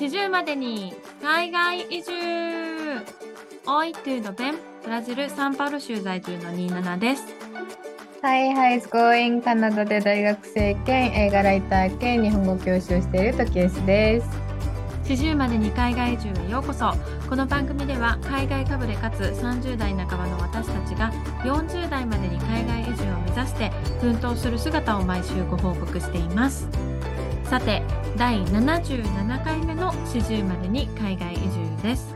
四十までに海外移住オイトゥードベンブラジル・サンパウロ州在住の27です。はい、ハイスコーインカナダで大学生兼映画ライター兼日本語教師をしている時 S です。四十までに海外移住へようこそこの番組では海外かぶれかつ30代半ばの私たちが40代までに海外移住を目指して奮闘する姿を毎週ご報告していますさて第77回目の四十までに海外移住です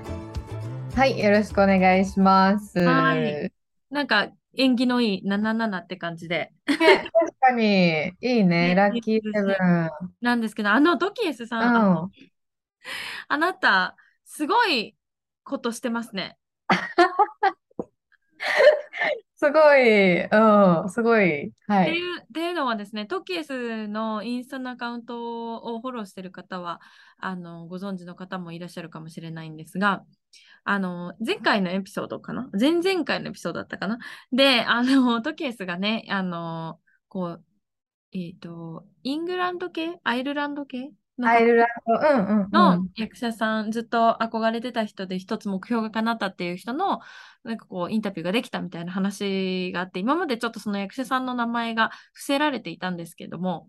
はい、よろしくお願いします。はいねなんか縁起のいい77って感じで確かに、いいね、ねラッキーセブン。なんですけどあのドキエスさん、うん。あなたすごいことしてますね すごい、うん、すごい。はい。っていうっていうのはですね、トキエスのインスタのアカウントをフォローしている方はあのご存知の方もいらっしゃるかもしれないんですが、あの前回のエピソードかな？前々回のエピソードだったかな？で、あの トキエスがね、あのこう、えっ、と、イングランド系？アイルランド系？のアイルランド、のん。役者さん、ずっと憧れてた人で一つ目標が叶ったっていう人のなんかこうインタビューができたみたいな話があって今までちょっとその役者さんの名前が伏せられていたんですけども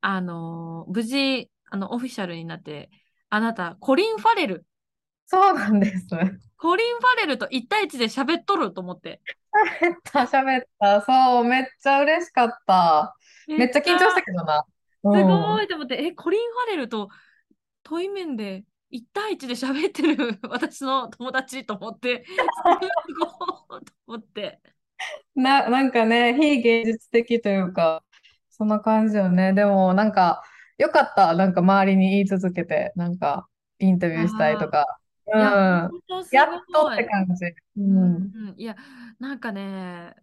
あのー無事あのオフィシャルになってあなたコリン・ファレルそうなんです。コリン・ファレルと1対1で喋っとると思って喋った、喋った。そう、めっちゃ嬉しかった。めっちゃ緊張したけどな。すうんごいと思って、え、コリン・ファレルと対面で1対1で喋ってる 私の友達と思って、すごいと思って。な、なんかね、非現実的というか、そんな感じよね。でも、なんか、よかった。なんか、周りに言い続けて、なんか、インタビューしたいとか。うん。本当すやっとって。感じ。う。うんん、いや、なんかね、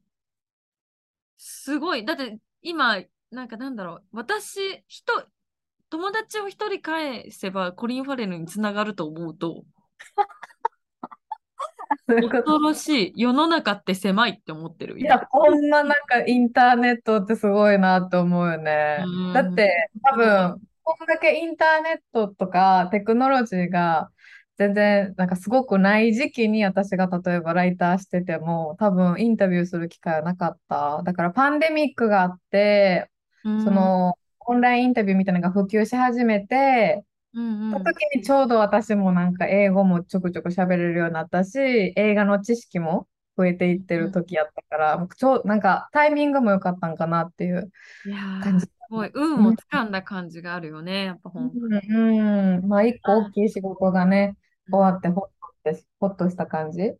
すごい。だって今、なんかなんだろう、私、人、友達を一人返せばコリン・ファレルにつながると思うと、恐ろしい。世の中って狭いって思ってる。いや、ほんまなんかインターネットってすごいなと思うよね。うんだって多分、こんだけインターネットとかテクノロジーが全然なんかすごくない時期に私が例えばライターしてても多分インタビューする機会はなかった。だからパンデミックがあって、うんそのオンラインインタビューみたいなのが普及し始めて、うんうんその時にちょうど私もなんか英語もちょくちょく喋れるようになったし、映画の知識も増えていってる時やったから、僕ちょう、なんかタイミングも良かったんかなっていう感じ。すごい、運をつかんだ感じがあるよね、やっぱ本当に。うん、うん。まあ一個大きい仕事がね、終わってほっとして、ほっとした感じ。で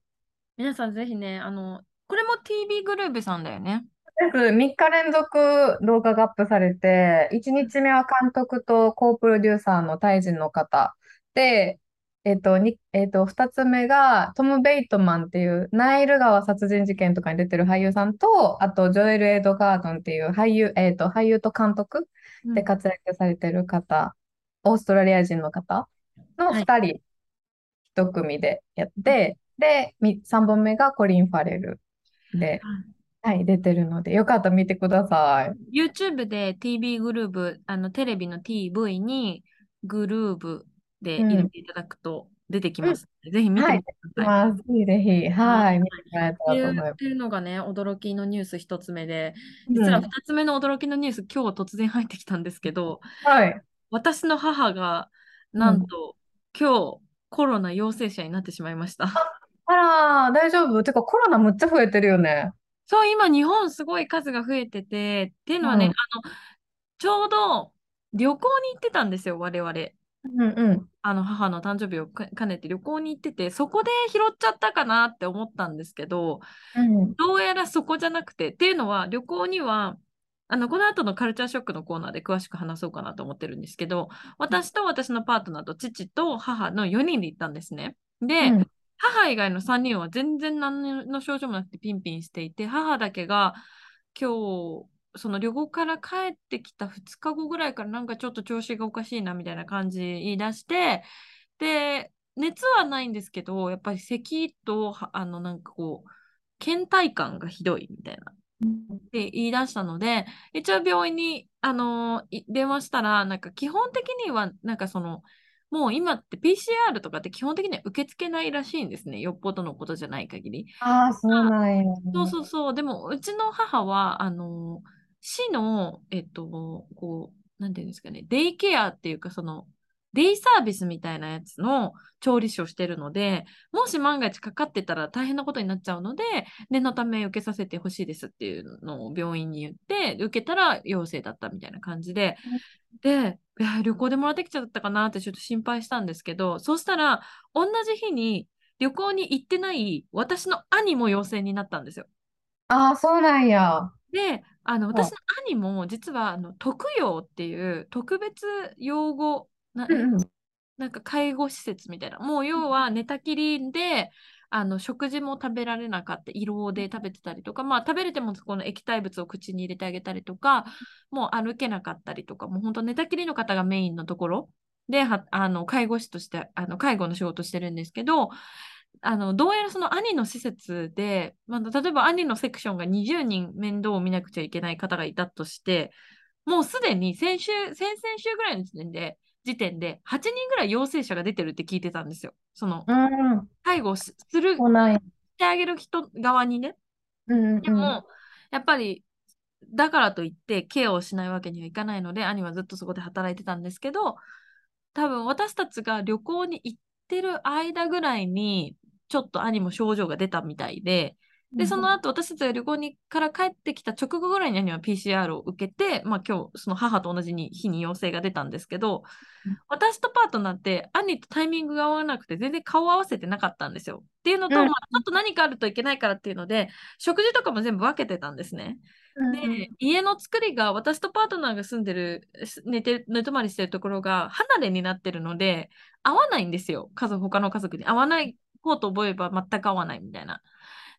皆さんぜひね、あの、これも TV グループさんだよね。す。3日連続動画がアップされて、1日目は監督とコープロデューサーのタイ人の方。で、えっと、に、えっと、2つ目がトム・ベイトマンっていうナイル川殺人事件とかに出てる俳優さんと、あとジョエル・エドガードンっていう俳優、えっと、俳優と監督で活躍されてる方、オーストラリア人の方のはい2人、1組でやって、で、3本目がコリン・ファレルで、はい、出てるので、よかったら見てください。YouTube で TV グループ、あのテレビの TV にグループで入れていただくと出てきますので、ぜひ見てみてください。まあ、ぜひぜひ、はい、見てもらえたらと思います。っていうのがね、驚きのニュース一つ目で、実はうん二つ目の驚きのニュース、今日突然入ってきたんですけど、はい。私の母が、なんと、今日、コロナ陽性者になってしまいました。あら、大丈夫？てか、コロナむっちゃ増えてるよね。そう、今、日本すごい数が増えてて、っていうのはね、うんあの、ちょうど旅行に行ってたんですよ、我々。うんうん。あの母の誕生日をか兼ねて旅行に行ってて、そこで拾っちゃったかなって思ったんですけど、うん。どうやらそこじゃなくて、っていうのは旅行には、あのこの後のカルチャーショックのコーナーで詳しく話そうかなと思ってるんですけど、私と私のパートナーと父と母の4人で行ったんですね。で、うん母以外の3人は全然何の症状もなくてピンピンしていて、母だけが今日、その旅行から帰ってきた2日後ぐらいからなんかちょっと調子がおかしいなみたいな感じ言い出して、で、熱はないんですけど、やっぱり咳と、あのなんかこう、倦怠感がひどいみたいな。って言い出したので、一応病院に、あのー電話したら、なんか基本的には、なんかその、もう今って PCR とかって基本的には受け付けないらしいんですね。よっぽどのことじゃない限り。ああ、そうなんやね。そうそうそう。でも、うちの母は、あの、市の、えっと、こう、なんていうんですかね、デイケアっていうか、その、デイサービスみたいなやつの調理師をしてるので、もし万が一かかってたら大変なことになっちゃうので、念のため受けさせてほしいですっていうのを病院に言って、受けたら陽性だったみたいな感じで、で、いや旅行でもらってきちゃったかなってちょっと心配したんですけど、そうしたら、同じ日に旅行に行ってない私の兄も陽性になったんですよ。ああ、そうなんや。で、あのうん私の兄も実はあの特養っていう特別養護な、うんうん。なんか介護施設みたいな、もう要は寝たきりで、あの食事も食べられなかった、胃ろうで食べてたりとか、まあ食べれてもこの液体物を口に入れてあげたりとか、もう歩けなかったりとか、もう本当寝たきりの方がメインのところで、はあの介護士としてあの介護の仕事してるんですけど、あのどうやらその兄の施設で、まあ、例えば兄のセクションが20人面倒を見なくちゃいけない方がいたとして、もうすでに先週、先々週ぐらいの時点で、時点で8人ぐらい陽性者が出てるって聞いてたんですよ。そのうん。介護すする、し。てあげる人側にね。うんうん。でも、やっぱり、だからといってケアをしないわけにはいかないので、兄はずっとそこで働いてたんですけど、多分私たちが旅行に行ってる間ぐらいに、ちょっと兄も症状が出たみたいで、で、その後私たちが旅行にから帰ってきた直後ぐらいに兄は PCR を受けて、まあ今日、その母と同じに日に陽性が出たんですけどうん、私とパートナーって兄とタイミングが合わなくて全然顔を合わせてなかったんですよ。っていうのと、うんまあちょっと何かあるといけないからっていうので、食事とかも全部分けてたんですね。うんで、家の作りが私とパートナーが住んでる、す寝てる、寝泊まりしてるところが離れになってるので、合わないんですよ。家族、他の家族に。合わない方と覚えば全く合わないみたいな。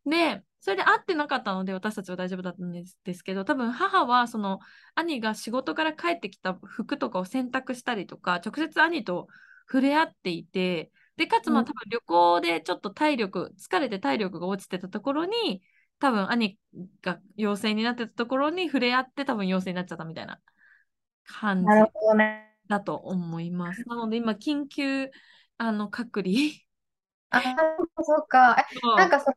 で、それで会ってなかったので私たちは大丈夫だったんですですけど、多分母はその兄が仕事から帰ってきた服とかを洗濯したりとか、直接兄と触れ合っていて、で、かつまうんあ多分旅行でちょっと体力、疲れて体力が落ちてたところに、多分兄が陽性になってたところに触れ合って多分陽性になっちゃったみたいな感じ。だと思います。なので今、緊急あの隔離あ、そっか。え、なんかその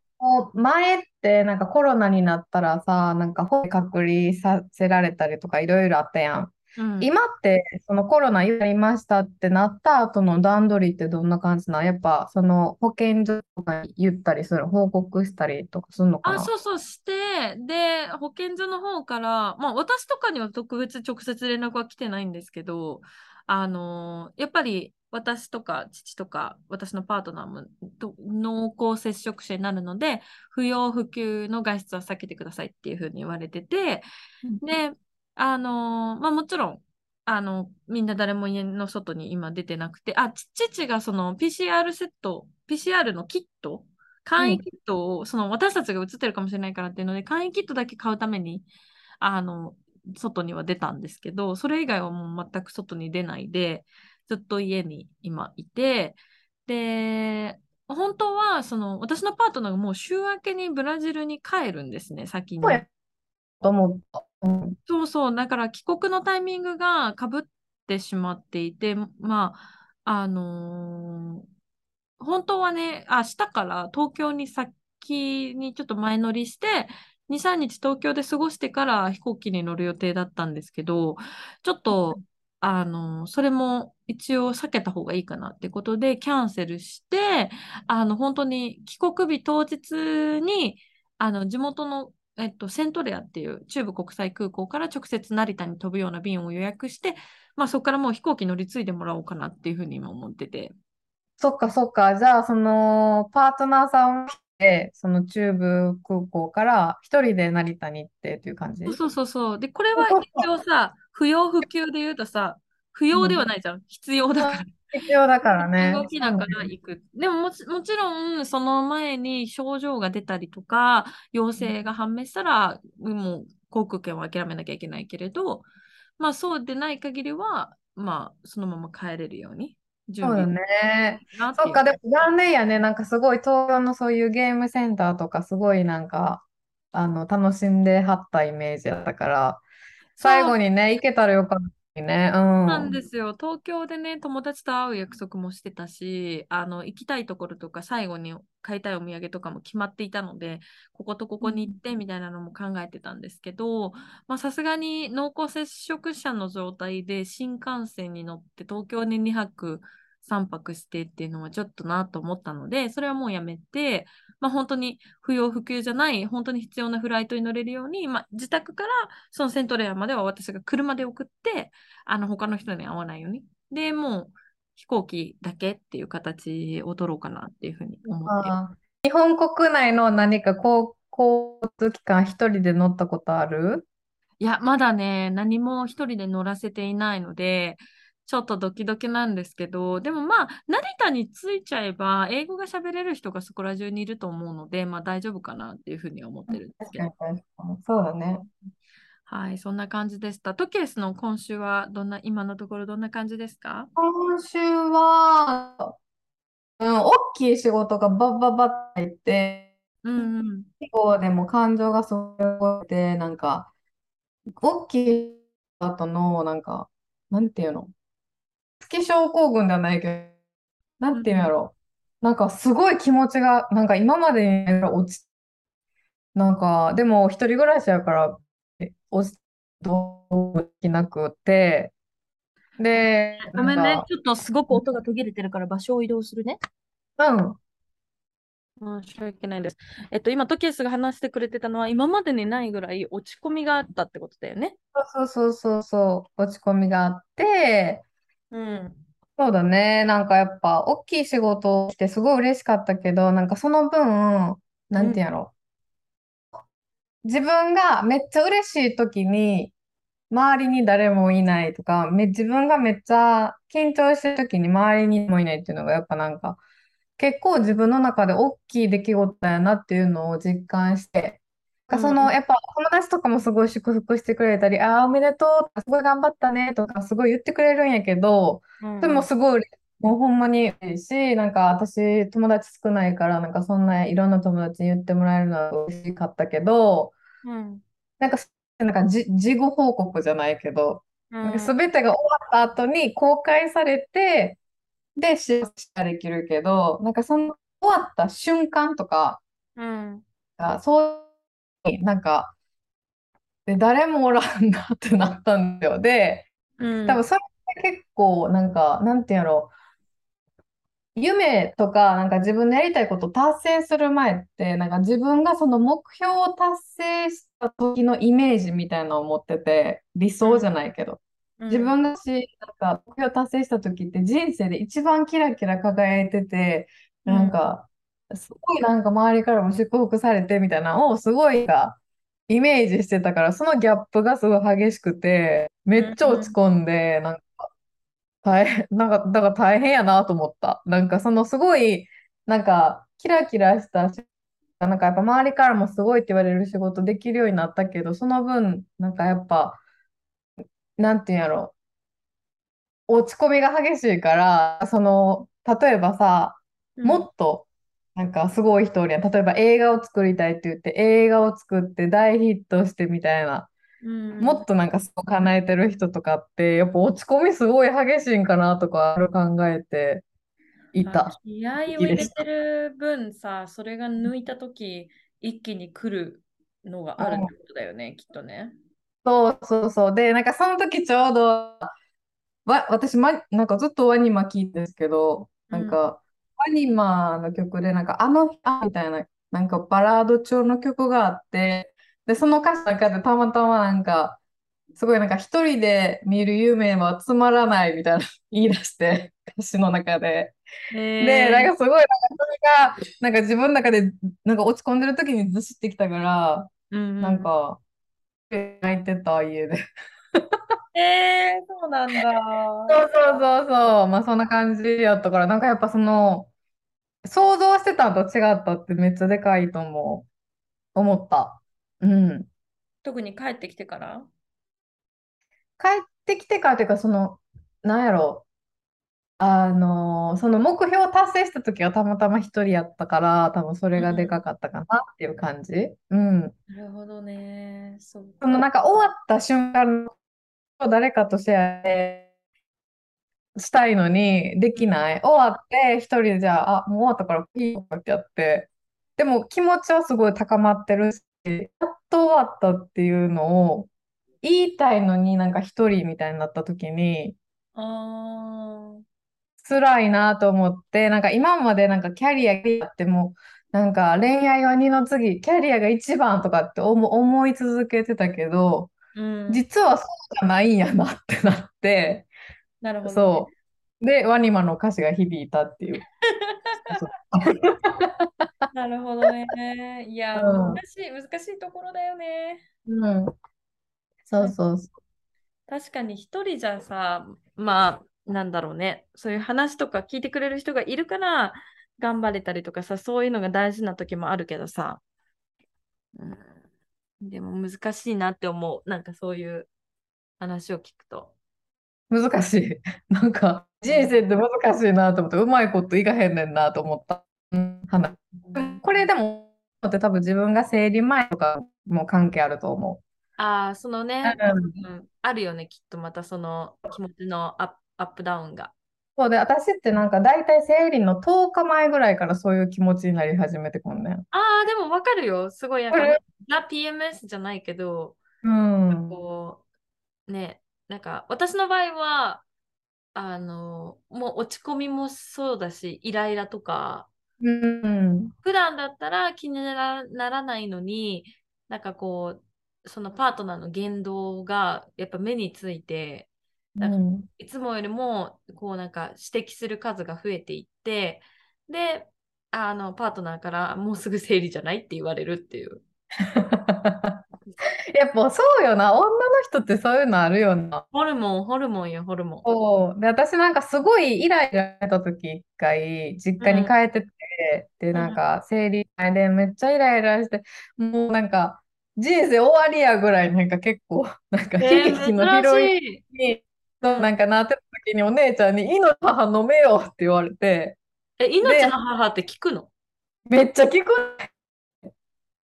前ってなんかコロナになったらさ、なんか保隔離させられたりとかいろいろあったやん。うん、今ってそのコロナやりましたってなった後の段取りってどんな感じなん？やっぱその保健所とかに言ったりする、報告したりとかするのかあ、なそうそうして、で、保健所の方から、まあ私とかには特別直接連絡は来てないんですけど、あのやっぱり私とか父とか私のパートナーもと濃厚接触者になるので、不要不急の外出は避けてくださいっていうふうに言われてて、で、あのまあもちろん、あの、みんな誰も家の外に今出てなくて、あ、ち父がその PCR セット、PCR のキット、簡易キットを、その私たちが映ってるかもしれないからっていうので、簡易キットだけ買うために、あの、外には出たんですけど、それ以外はもう全く外に出ないで、ずっと家に今いて、で、本当は、その、私のパートナーがもう週明けにブラジルに帰るんですね、先にそう。やと思った。うんそうそう、だから帰国のタイミングがかぶってしまっていて、まあ、あのー本当はね、明日から東京に先にちょっと前乗りして、2、3日東京で過ごしてから飛行機に乗る予定だったんですけど、ちょっと、あのーそれも一応避けた方がいいかなってことでキャンセルして、あの、本当に帰国日当日に、あの、地元のえっと、セントレアっていう中部国際空港から直接成田に飛ぶような便を予約して、まあ、そこからもう飛行機乗り継いでもらおうかなっていうふうに今思ってて。そっかそっか。じゃあ、その、パートナーさんで、その中部空港から一人で成田に行ってっていう感じ？そうそうそう。で、これは一応さ、不要不急で言うとさ、不要ではないじゃん。必要だから。必要だからね。動きだから行く。でももちろん、その前に症状が出たりとか、陽性が判明したら、もう航空券を諦めなきゃいけないけれど、まあそうでない限りは、まあそのまま帰れるように準そう備よね。そっか、でも残念やね。なんかすごい東京のそういうゲームセンターとかすごいなんか、あの、楽しんではったイメージやったから、最後にね、行けたらよかったね。うなんでん。すよ。東京でね、友達と会う約束もしてたし、あの、行きたいところとか、最後に買いたいお土産とかも決まっていたので、こことここに行ってみたいなのも考えてたんですけど、まあ、さすがに濃厚接触者の状態で新幹線に乗って東京に2泊3泊してっていうのはちょっとなと思ったので、それはもうやめて、まあ、本当に不要不急じゃない、本当に必要なフライトに乗れるように、まあ、自宅からそのセントレアまでは私が車で送って、あの他の人に会わないように。で、もう飛行機だけっていう形を取ろうかなっていうふうに思って日本国内の何か公交通機関一人で乗ったことある？いや、まだね、何も一人で乗らせていないので、ちょっとドキドキなんですけど、でもまあ、成田に着いちゃえば、英語が喋れる人がそこら中にいると思うので、まあ大丈夫かなっていうふうに思ってるんですけど。そうだね。はい、そんな感じでした。トケースの今週はどんな、今のところどんな感じですか？今週は、うん、大きい仕事がバッバッバッって入って、うんうん。結構でも感情がすごいて、なんか、大きい後の、なんか、なんていうの？月症候群ではないけど、なんていうんやうんろなんかすごい気持ちが、なんか今までに落ち、なんか、でも一人暮らしやから、え落ち、どうもできなくて、で、ごめんね。ちょっとすごく音が途切れてるから場所を移動するね。うん、申し訳ないです。えっと、今、トケースが話してくれてたのは、今までにないぐらい落ち込みがあったってことだよね。そうそうそうそう、落ち込みがあって、うん。そうだね、なんかやっぱ、大きい仕事をしてすごい嬉しかったけど、なんかその分、なうん。んていうんやろ、自分がめっちゃ嬉しい時に、周りに誰もいないとか、め、自分がめっちゃ緊張してる時に周りにもいないっていうのがやっぱなんか結構自分の中で大きい出来事だよなっていうのを実感して、そのうん。やっぱ友達とかもすごい祝福してくれたり、ああ、おめでとうとか、すごい頑張ったねとかすごい言ってくれるんやけど、でもうん。すごいもうほんまに嬉しいし、なんか私友達少ないから、なんかそんないろんな友達に言ってもらえるのは嬉しかったけど、うん。なんか、なんかじ、事後報告じゃないけど、なんかうん。全てが終わった後に公開されて、で、幸せができるけど、なんかその終わった瞬間とかうん。が、そういう、なんか、で、誰もおらんなってなったんだよ。で、うん。多分それって結構、なんか、なんてやろ夢とか、なんか自分のやりたいことを達成する前って、なんか自分がその目標を達成した時のイメージみたいなのを持ってて、理想じゃないけど。自うん。分がし、なんか目標を達成した時って人生で一番キラキラ輝いてて、うん。なんか、すごいなんか周りからも祝福されてみたいなのをすごいがイメージしてたから、そのギャップがすごい激しくて、めっちゃ落ち込んで、なん大変、なんか、だから大変やなと思った。なんかそのすごい、なんか、キラキラしたし、なんかやっぱ周りからもすごいって言われる仕事できるようになったけど、その分、なんかやっぱ、なんていうんやろ、落ち込みが激しいから、その、例えばさ、うん。もっと、なんかすごい人おるやん。例えば映画を作りたいって言って、映画を作って大ヒットしてみたいな。うん。もっとなんかそう叶えてる人とかって、やっぱ落ち込みすごい激しいんかなとか考えていあ、た。気合を入れて。る分さ、それが抜いたとき、一気に来るのがあるってうんことだよね、きっとね。そうそうそう。で、なんかその時ちょうど、わ、私、ま、なんかずっとワニマ聞いてるんですけど、うん。なんか、ワニマの曲で、なんか、あの日あみたいな、なんかバラード調の曲があって、で、その歌詞の中でたまたまなんか、すごいなんか一人で見る夢はつまらないみたいな 言い出して、歌詞の中で。で、なんえー、かすごい、なんかそれが、なんか自分の中で、なんか落ち込んでる時にずしってきたから、うんうん。なんか、泣いてた、家で。えー、そうなんだ。そうそうそうそう。まあそんな感じやったから、なんかやっぱその、たのと違ったってめっちゃでかいと思う。思った。うん。特に帰ってきてから？帰ってきてからというか、その、なんやろあのーその目標を達成した時はたまたま一人やったから、多分それがでかうん。かったかなっていう感じ。うん。なるほどね。そ。そのなんか終わった瞬間誰かとシェアしたいのにできない。終わって一人でじゃあ、あ、もう終わったからいいよってやって。でも気持ちはすごい高まってるし、やっと終わったっていうのを言いたいのになんか一人みたいになった時に。辛いなと思って、なんか今までなんかキャリアっても、なんか恋愛は二の次、キャリアが一番とかって思思い続けてたけど、うん。実はそうじゃないんやなってなって、なるほどね。そう。で、ワニマの歌詞が響いたっていう。なるほどね。いや、うん難しい、難しいところだよね。うん。そうそうそ確かに一人じゃさ、まあ、なんだろうね。そういう話とか聞いてくれる人がいるから、頑張れたりとかさ、そういうのが大事な時もあるけどさ。うん、でも難しいなって思う。なんかそういう話を聞くと。う。難しい。なんか、人生って難しいなと思って、うまいこといかへんねんなと思った。うん話これでも、って多分自分が生理前とかも関係あると思う。ああ、そのね、うんうん、あるよね、きっとまたその気持ちのアップアップダウンが。そうで、私ってなんか大体生理の10日前ぐらいからそういう気持ちになり始めてくんねん。ああ、でもわかるよ。すごい、やっぱ、これザ・ PMS じゃないけど、うん。こう、ね、なんか私の場合は、あの、もう落ち込みもそうだし、イライラとか、うん。普段だったら気にならないのに、なんかこう、そのパートナーの言動がやっぱ目について、なんかうん。いつもよりもこうなんか指摘する数が増えていって、で、あのパートナーからもうすぐ生理じゃないって言われるっていう。やっぱそうよな。女の人ってそういうのあるよな。ホルモン、ホルモンよ、ホルモン。そう。で、私なんかすごいイライラした時一回、実家にうん、帰ってて、で、なんうん。か生理前でめっちゃイライラして、もうなんか人生終わりやぐらい、なんか結構、なんか悲えー、劇のヒ珍しロインい。に、そうなうん。んかなってた時にお姉ちゃんに、いの母飲めよって言われて、え、命で、の母って聞くの？めっちゃ聞く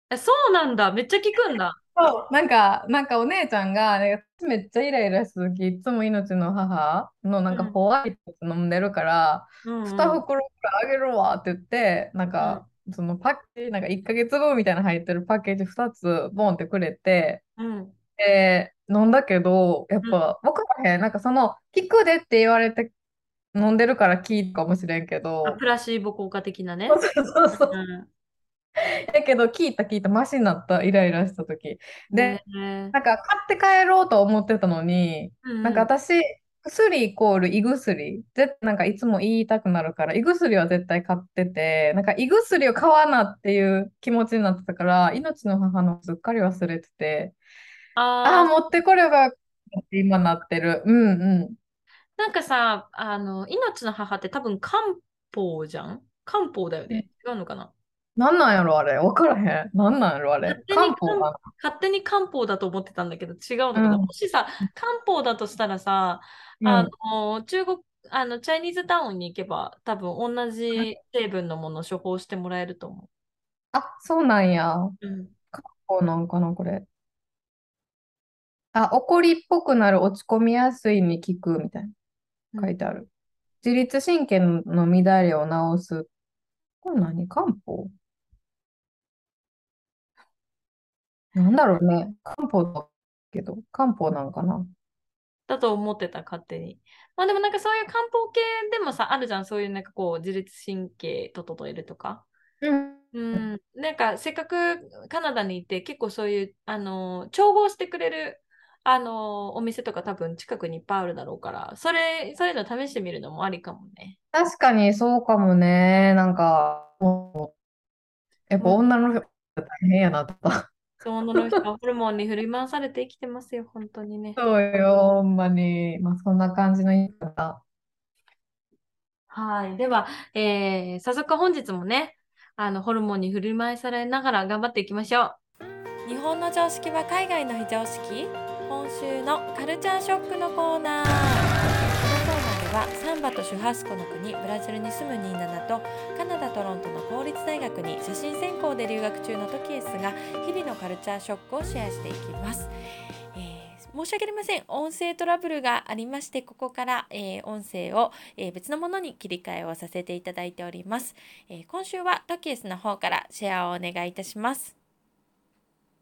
え、そうなんだ。めっちゃ聞くんだ。そう、なんか、なんかお姉ちゃんが、ね、めっちゃイライラした時、いつも命の母のなんかうん、ホワイト飲んでるから、うん、2うん、袋くらいあげるわって言って、なんうん、か、そのパッケージ、なんか1ヶ月分みたいな入ってるパッケージ2つボンってくれて、うん、で、飲んだけど、やっうん。ぱ分からへん。なんかその、効くでって言われて飲んでるから効いたかもしれんけあ、ど、プラシーボ効果的なね。そうそうそう。うん。だけど、聞いた聞いた、マシになった、イライラした時。ねで、え。なんか買って帰ろうと思ってたのに、なんかうん、私、薬イコール胃薬。ぜ、なんかいつも言いたくなるから、胃薬は絶対買ってて、なんか胃薬を買わなっていう気持ちになってたから、命の母のすっかり忘れてて、ああ、持ってこれば今なってる。うんうん。なんかさ、あの、命の母って多分漢方じゃん？漢方だよえ、ね。違うのかな？なんなんやろあれ。わからへん。なんなんやろあれ。漢、漢方か勝手に漢方だと思ってたんだけど違うのかなな。もしさ、漢方だとしたらさ、あうん。の、中国、あの、チャイニーズタウンに行けば多分同じ成分のものを処方してもらえると思あ、そうなんや。う。うん。漢方なんかな、これ。あ、怒りっぽくなる、落ち込みやすいに効くみたいなうん。書いてある。自律神経の乱れを治す。これ何漢方？なんだろうね。漢方だけど、漢方なんかな？だと思ってた、勝手に。まあでもなんかそういう漢方系でもさ、あるじゃん。そういうなんかこう、自律神経整えるとか。うん。うん。なんかせっかくカナダにいて、結構そういう、あの、調合してくれる、あの、お店とか多分近くにいっぱいあるだろうから、それ、そういうの試してみるのもありかもね。確かにそうかもね。なんか、もうやっぱうん。女の人大変やなとか。その人はホルモンに振り回されて生きてますよ、本当にね。そうよ、ほんまに。まあ、そんな感じの言い方。はい。では、えー早速本日もね、あの、ホルモンに振り回されながら頑張っていきましょう。日本の常識は海外の非常識？今週のカルチャーショックのコーナー。はサンバとシュハスコの国ブラジルに住むニーナナとカナダ・トロントの公立大学に写真専攻で留学中のトキエスが日々のカルチャーショックをシェアしていきます。えー申し訳ありません。音声トラブルがありまして、ここから、えー、音声を、えー、別のものに切り替えをさせていただいております。えー、今週はトキエスの方からシェアをお願いいたします。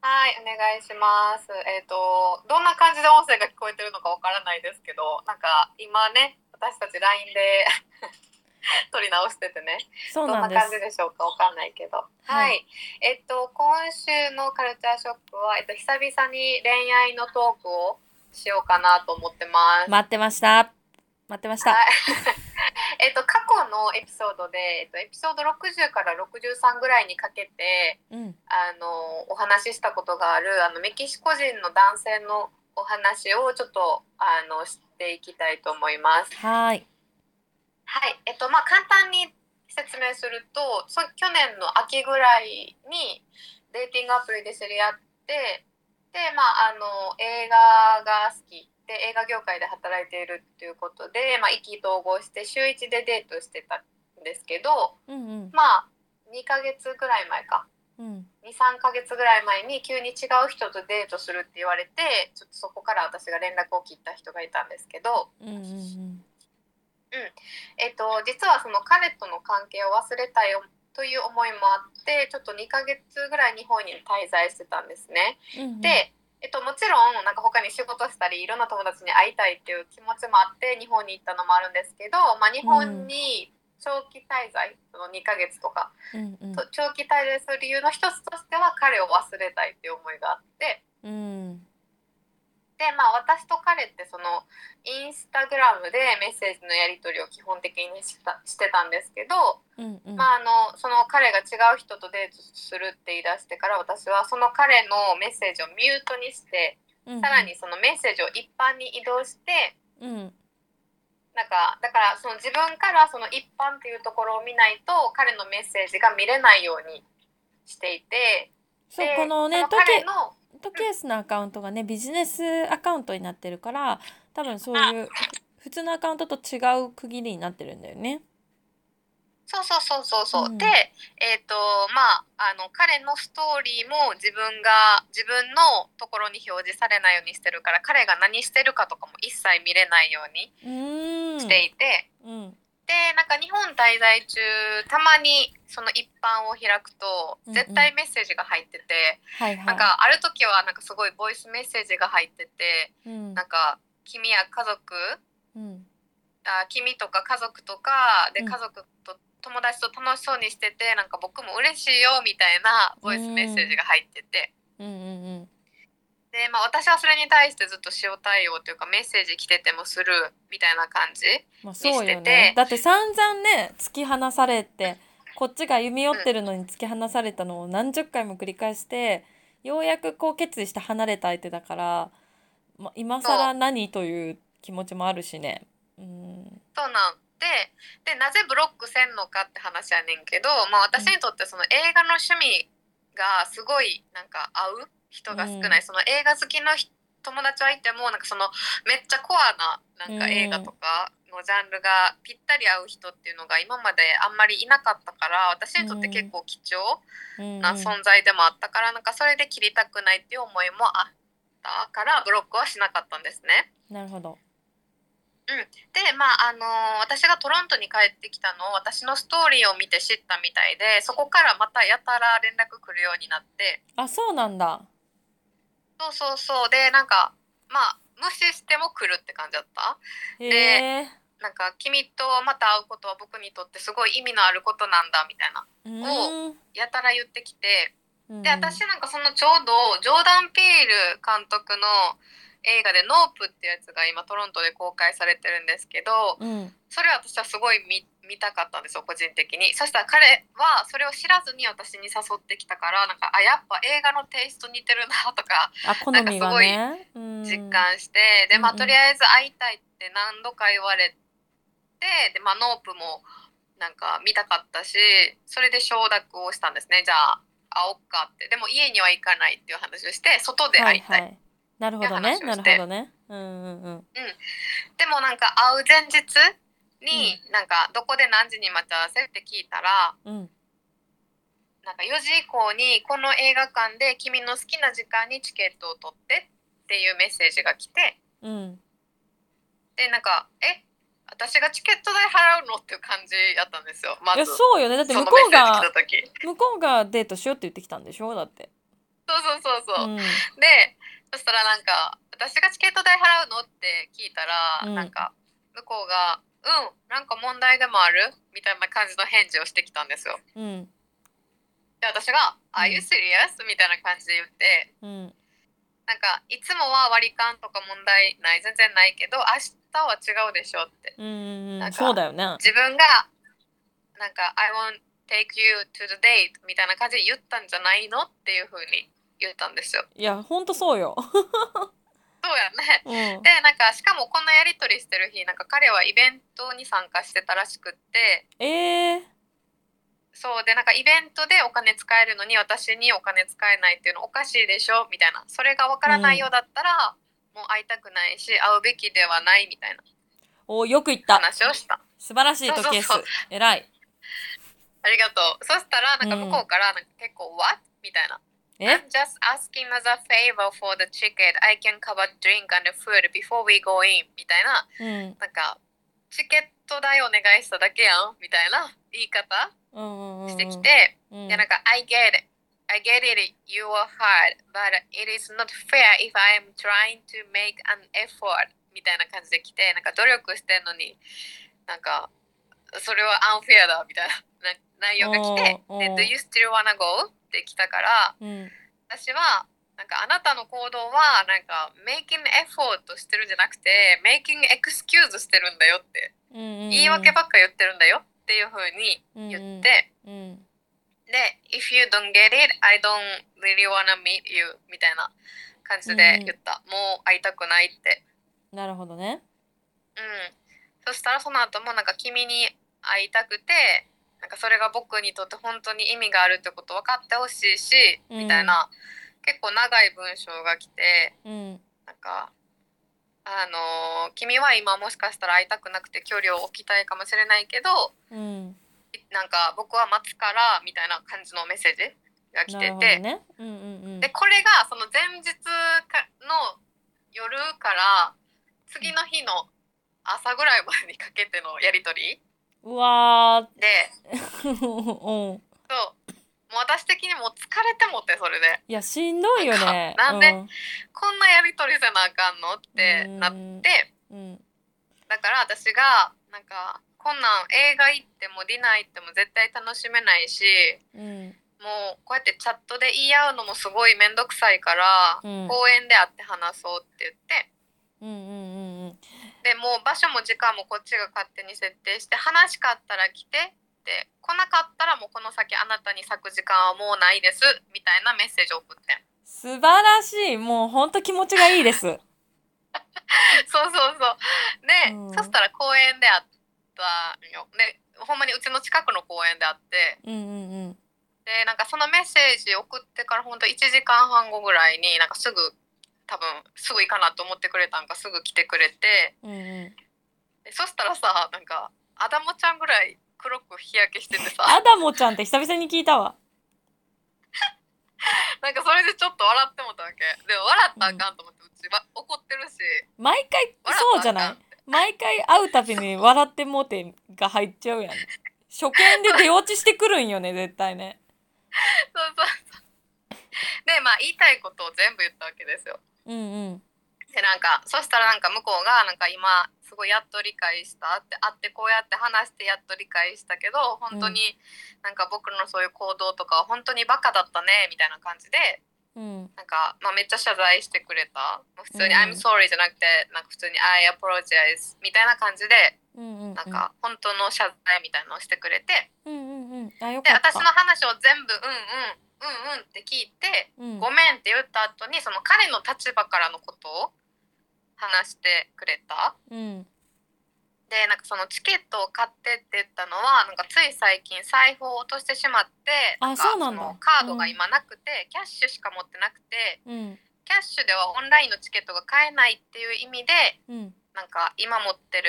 はい、お願いします。えっ、ー、と、どんな感じで音声が聞こえてるのかわからないですけど、なんか今ね、私たち LINE で 撮り直しててね。そうなんどんな感じでしょうかわかんないけど、はい、はい、えっと今週のカルチャーショックは、えっと、久々に恋愛のトークをしようかなと思ってます。待ってました。待ってました、はい、えっと過去のエピソードで、えっと、エピソード60から63ぐらいにかけて、うん、あのお話ししたことがあるあのメキシコ人の男性のお話をちょっとあのしていきたいと思います。はい。はい、えっとまあ簡単に説明するとそ去年の秋ぐらいにデーティングアプリで知り合ってでまああの映画が好きで映画業界で働いているっていうことで、まあ、意気投合して週1でデートしてたんですけど、うんうん、まあ2ヶ月ぐらい前か、うん、23ヶ月ぐらい前に急に違う人とデートするって言われてちょっとそこから私が連絡を切った人がいたんですけど。うんうんうんうんえっと、実はその彼との関係を忘れたいという思いもあってちょっと2ヶ月ぐらい日本に滞在してたんですね。うんうん、で、えっと、もちろんなんか他に仕事したりいろんな友達に会いたいっていう気持ちもあって日本に行ったのもあるんですけど、まあ、日本に長期滞在、その2ヶ月とか、うんうん、長期滞在する理由の一つとしては彼を忘れたいっていう思いがあって。うん。でまあ私と彼ってそのインスタグラムでメッセージのやり取りを基本的にしたしてたんですけど、うんうん、まあ、あのその彼が違う人とデートするって言い出してから私はその彼のメッセージをミュートにして、うんうん、さらにそのメッセージを一般に移動して、うん、なんかだからその自分からその一般っていうところを見ないと彼のメッセージが見れないようにしていて。そうこのね彼のトケースのアカウントがねビジネスアカウントになってるから多分そういう普通のアカウントと違う区切りになってるんだよね。そうそうそうそうそう、うん、でえっ、ー、とまああの彼のストーリーも自分が自分のところに表示されないようにしてるから彼が何してるかとかも一切見れないようにしていて、うん、でなんか日本滞在中たまにその一般を開くと絶対メッセージが入ってて、うんうん、なんかある時はなんかすごいボイスメッセージが入ってて、うん、なんか君や家族、うん、あ君とか家族とかで家族と友達と楽しそうにしててなんか僕も嬉しいよみたいなボイスメッセージが入ってて。うんうんうん。で、まあ、私はそれに対してずっと塩対応というかメッセージ来ててもするみたいな感じにしてて、まあ、ね、だって散々ね突き放されてこっちが歩み寄ってるのに突き放されたのを何十回も繰り返してようやくこう決意して離れた相手だから、まあ、今更何という気持ちもあるしね。うん、そうなんででなぜブロックせんのかって話やねんけど、まあ、私にとってその映画の趣味がすごいなんか合う人が少ない、うん、その映画好きの友達はいてもなんかそのめっちゃコアななんか映画とかのジャンルがぴったり合う人っていうのが今まであんまりいなかったから私にとって結構貴重な存在でもあったからなんかそれで切りたくないっていう思いもあったからブロックはしなかったんですね。なるほどうん、でまああのー、私がトロントに帰ってきたのを私のストーリーを見て知ったみたいでそこからまたやたら連絡来るようになって。あそうなんだ。そうそうそう。でなんかまあ無視しても来るって感じだった。でなんか君とまた会うことは僕にとってすごい意味のあることなんだみたいな。をやたら言ってきて、で私なんかそのちょうどジョーダン・ピール監督の映画で「ノープ」ってやつが今トロントで公開されてるんですけど、うん、それは私はすごい見見たかったんですよ個人的に。そしたら彼はそれを知らずに私に誘ってきたからなんかあやっぱ映画のテイスト似てるなとかあ好みが、ね、実感して、うん、でまあとりあえず会いたいって何度か言われてでまあノープもなんか見たかったしそれで承諾をしたんですね。じゃあ会おっかって。でも家には行かないっていう話をして外で会いたい、はいはいなるほどね。なるほどね。うんうんうん。うん。でもなんか会う前日に、うん、なんかどこで何時に待ち合わせって聞いたら、うん、なんか4時以降にこの映画館で君の好きな時間にチケットを取ってっっていうメッセージが来て。うん。でなんか「え？私がチケット代払うの?」っていう感じやったんですよ。まず。そうよね。だってそ向こうが向こうがデートしようって言ってきたんでしょ？だって。そうそうそうそう、うん。でそしたらなんか「私がチケット代払うの?」って聞いたら、うん。なんか向こうが「うんなんか問題でもある?」みたいな感じの返事をしてきたんですよ。うん。で私が「うん Are you serious?」みたいな感じで言ってうん。なんかいつもは割り勘とか問題ない全然ないけど明日は違うでしょ？って。なんかそうだよね。自分がなんか「I won't take you to the date」みたいな感じで言ったんじゃないの？っていう風に言ったんですよ。いやほんとそうよ。そうやね。うん。でなんかしかもこんなやり取りしてる日なんか彼はイベントに参加してたらしくって。えー、そうでなんかイベントでお金使えるのに私にお金使えないっていうのおかしいでしょみたいな。それがわからないようだったら、もう会いたくないし会うべきではないみたいなおよく言った。話をした。素晴らしいとケースそうそう。偉い。ありがとう。そしたらなんか向こうからなんか結構「What?」みたいなえ I'm just asking as a favor for the ticket. I can cover drink and food before we go in. みたいな、うんなんか、チケット代お願いしただけやんみたいな言い方してきて、うんいやなんか、I get it. I get it. You are hard. But it is not fair if I am trying to make an effort. みたいな感じで来て、なんか努力してんのに、なんか、それはアンフェアだみたいなな内容が来て、で、Do you still wanna go? って来たから、うん。私はなんかあなたの行動はなんか making effort してるんじゃなくて making excuse してるんだよってうんうん言い訳ばっか言ってるんだよっていう風に言って、うん。で if you don't get it I don't really wanna meet you みたいな感じで言った、もう会いたくないって。なるほどね。うん。そしたらその後もなんか君に会いたくてなんかそれが僕にとって本当に意味があるってこと分かってほしいし、うん。みたいな結構長い文章が来てうん。なんかあのー君は今もしかしたら会いたくなくて距離を置きたいかもしれないけどうん。なんか僕は待つからみたいな感じのメッセージが来てて、ね。うんうんうん。でこれがその前日かの夜から次の日の朝ぐらいまでにかけてのやり取りうわでー うん。そう。もう私的にもう疲れてもってそれで。いやしんどいよね。なんでこんなやり取りせなあかんのってなっうんて。うん。だから私がなんかこんなん映画行ってもディナー行っても絶対楽しめないしうん。もうこうやってチャットで言い合うのもすごい面倒くさいから、うん。公園で会って話そうって言ってうんうんうんうん。でもう場所も時間もこっちが勝手に設定して話しかったら来てって来なかったらもうこの先あなたに咲く時間はもうないですみたいなメッセージを送ってん。素晴らしい。もうほんと気持ちがいいです。そうそうそう。で、うん。そしたら公園で会ったんよ。でほんまにうちの近くの公園で会って。うんうんうん。でなんかそのメッセージ送ってからほんと1時間半後ぐらいになんかすぐ多分すぐ行かなと思ってくれたんかすぐ来てくれて。うんうん。でそしたらさなんかアダモちゃんぐらい黒く日焼けしててさ。アダモちゃんって久々に聞いたわ。なんかそれでちょっと笑ってもたわけ。でも笑ったらあかんと思ってうち。は怒ってるし。毎回笑そうじゃない？毎回会うたびに笑ってもうてが入っちゃうやん。初見で出落ちしてくるんよね絶対ね。そうそうそう。でまあ言いたいことを全部言ったわけですようんうん。でなんかそしたらなんか向こうがなんか今すごいやっと理解したって会ってこうやって話してやっと理解したけど本当になんか僕のそういう行動とかは本当にバカだったねみたいな感じでうん。なんか、まあ、めっちゃ謝罪してくれた。もう普通に「うん I'm sorry」じゃなくてなんか普通に「I apologize」みたいな感じでうんうんなんか本当の謝罪みたいなのをしてくれてうんうんうん。で私の話を全部「うんうんうんうん」って聞いてうん。ごめんって言った後にその彼の立場からのことを話してくれた。うん。でなんかそのチケットを買ってって言ったのはなんかつい最近財布を落としてしまってあかそうなんだ。のカードが今なくて、キャッシュしか持ってなくてうん。キャッシュではオンラインのチケットが買えないっていう意味でうん。なんか今持ってる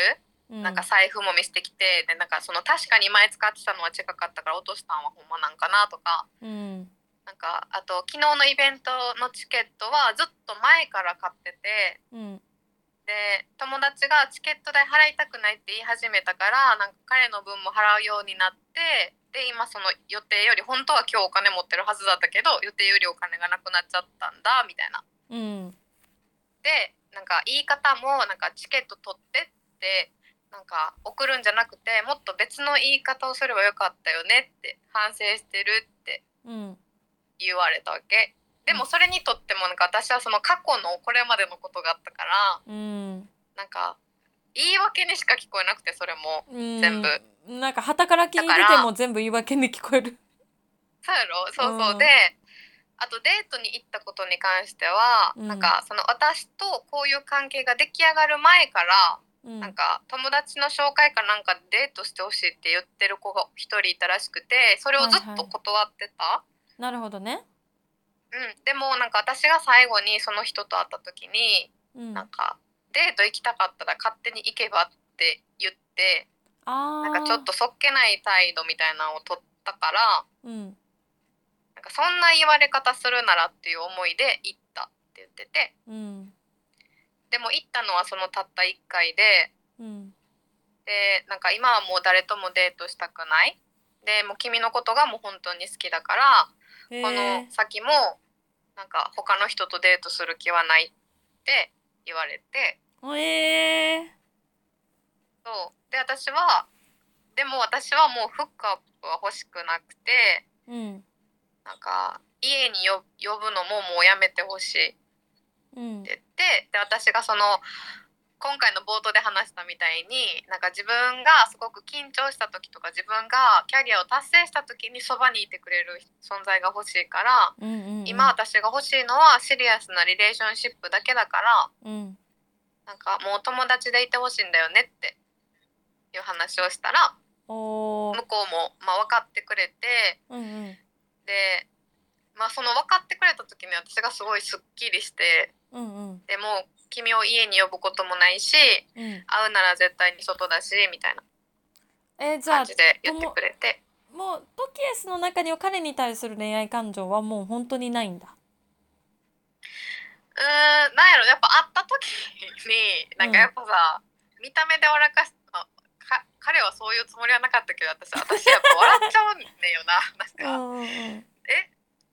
うん。なんか財布も見せてきて、でなんかその確かに前使ってたのは近かったから落としたんはほんまなんかなとかうんなんかあと昨日のイベントのチケットはずっと前から買ってて。うん。で友達がチケット代払いたくないって言い始めたからなんか彼の分も払うようになってで今その予定より本当は今日お金持ってるはずだったけど予定よりお金がなくなっちゃったんだみたいな。うん。でなんか言い方もなんかチケット取ってってなんか送るんじゃなくてもっと別の言い方をすればよかったよねって反省してるって。うん言われたわけ。でもそれにとってもなんか私はその過去のこれまでのことがあったからうん。なんか言い訳にしか聞こえなくてそれも。うん。全部。なんか旗から聞いてても全部言い訳に聞こえる。そうやろ？そうそう、うん。であとデートに行ったことに関しては、うん。なんかその私とこういう関係が出来上がる前からうん。なんか友達の紹介かなんかでデートしてほしいって言ってる子が一人いたらしくてそれをずっと断ってた、なるほどね。うん、でもなんか私が最後にその人と会った時にうん。なんかデート行きたかったら勝手に行けばって言ってあー。なんかちょっとそっけない態度みたいなのを取ったからうん。なんかそんな言われ方するならっていう思いで行ったって言ってて。うん。でも行ったのはそのたった1回でうん。でなんか今はもう誰ともデートしたくない。でもう君のことがもう本当に好きだからへこのえ先もなんか他の人とデートする気はないって言われて。えーそう。で私はでも私はもうフックアップは欲しくなくてうんなんか家によ呼ぶのももうやめてほしいってうん言ってで私がその今回の冒頭で話したみたいになんか自分がすごく緊張した時とか自分がキャリアを達成した時にそばにいてくれる存在が欲しいから、うんうんうん。今私が欲しいのはシリアスなリレーションシップだけだからうん。なんかもう友達でいてほしいんだよねっていう話をしたら向こうもまあ分かってくれてうんうん。でまあその分かってくれた時に私がすごいすっきりしてうんうん。でもう君を家に呼ぶこともないしうん。会うなら絶対に外だしみたいな感じで言ってくれて。もうトキエスの中には彼に対する恋愛感情はもう本当にないんだ。うーんなんやろ。やっぱ会った時になんかやっぱさ、見た目で笑かしあか彼はそういうつもりはなかったけど私私やっぱ笑っちゃうねんよななんか、うんうんうん。え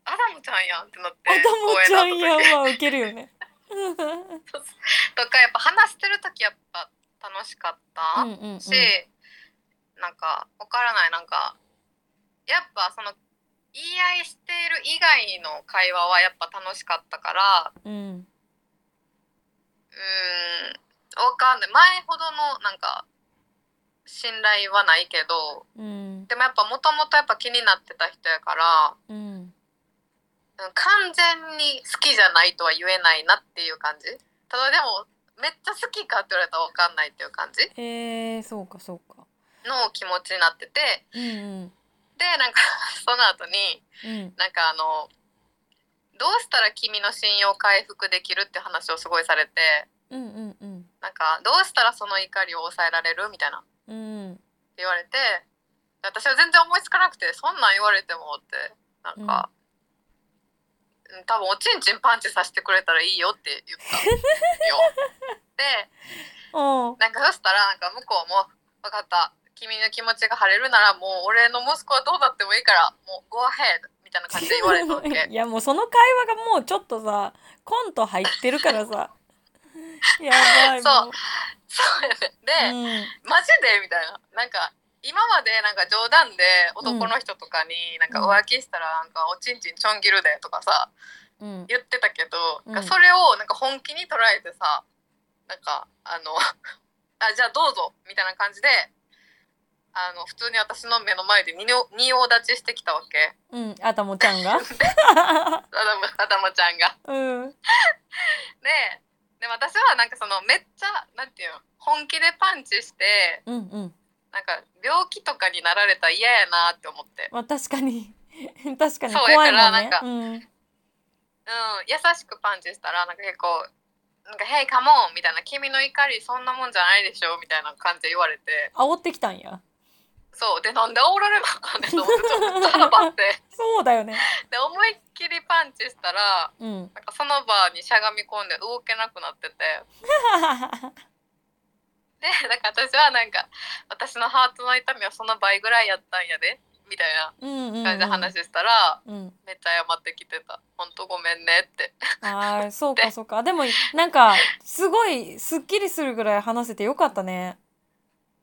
アダムちゃんやんってなってアダムちゃんやんはウケるよね とかやっぱ話してる時やっぱ楽しかった、うんうんうん。し、なんかわからない。なんかやっぱその言い合いしている以外の会話はやっぱ楽しかったからうん。うーん。わかんない。前ほどのなんか信頼はないけどうん。でもやっぱもともとやっぱ気になってた人やからうんうん完全に好きじゃないとは言えないなっていう感じ？ただでもめっちゃ好きかって言われたらわかんないっていう感じ？えー、そうかそうか。の気持ちになってて。うんでなんか その後にうん。うんなんかあのどうしたら君の信用回復できるって話をすごいされて。うんうんうん。なんかどうしたらその怒りを抑えられるみたいな。ってうん。言われて。私は全然思いつかなくてそんなん言われてもって。なんか、うん多分おちんちんパンチさせてくれたらいいよって言ったよ。でなんかそしたらなんか向こうも「分かった。君の気持ちが晴れるならもう俺の息子はどうだってもいいからもう Go ahead」みたいな感じで言われたわけ。いやもうその会話がもうちょっとさコント入ってるからさ。やばいそう。もそうやね。で、うん。マジでみたいな。なんか今までなんか冗談で男の人とかになんかうん浮気したらなんかおちんちんちょん切るでとかさうん。言ってたけど、うん。それをなんか本気に捉えてさなんかあの あじゃあどうぞみたいな感じであの普通に私の目の前で仁王立ちしてきたわけ。うん。あたもちゃんが。アダムアダムちゃんが。うん。でで私はなんかそのめっちゃなんていうの本気でパンチしてうんうんなんか病気とかになられたら嫌やなって思って。まあ確かに。確かに。そう怖いもんね。やからなんかうん。うん、優しくパンチしたらなんか結構「なんか Hey come on」みたいな「君の怒りそんなもんじゃないでしょ」みたいな感じで言われて。煽ってきたんや。そうでなんで煽られなあかんねんと思って ちょっと腹立って。そうだよね。で思いっきりパンチしたらうん。なんかその場にしゃがみ込んで動けなくなってて でだから私はなんか私のハートの痛みはその倍ぐらいやったんやでみたいなうんうん、うん、感じで話したら、うん。めっちゃ謝ってきてた「ほんとごめんね」って。ああ そうかそうか。でもなんかすごいすっきりするぐらい話せてよかったね。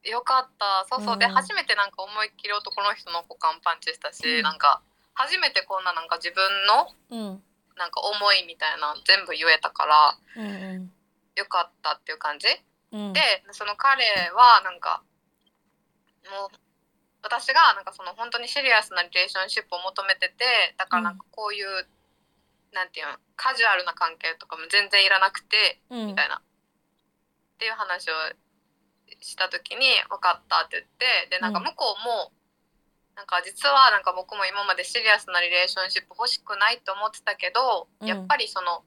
よかった。そうそう、でうん。初めてなんか思いっきり男の人の股間パンチしたし、うん。なんか初めてこんななんか自分のうん。なんか思いみたいなの全部言えたからうんうん。よかったっていう感じ、うん。でその彼はなんかもう私がなんかその本当にシリアスなリレーションシップを求めててだからなんかこういう、なんていうのカジュアルな関係とかも全然いらなくてうん。みたいな、っていう話をした時に「分かった」って言ってでなんかうん。向こうも、なんか実はなんか僕も今までシリアスなリレーションシップ欲しくないと思ってたけど、うん。やっぱりその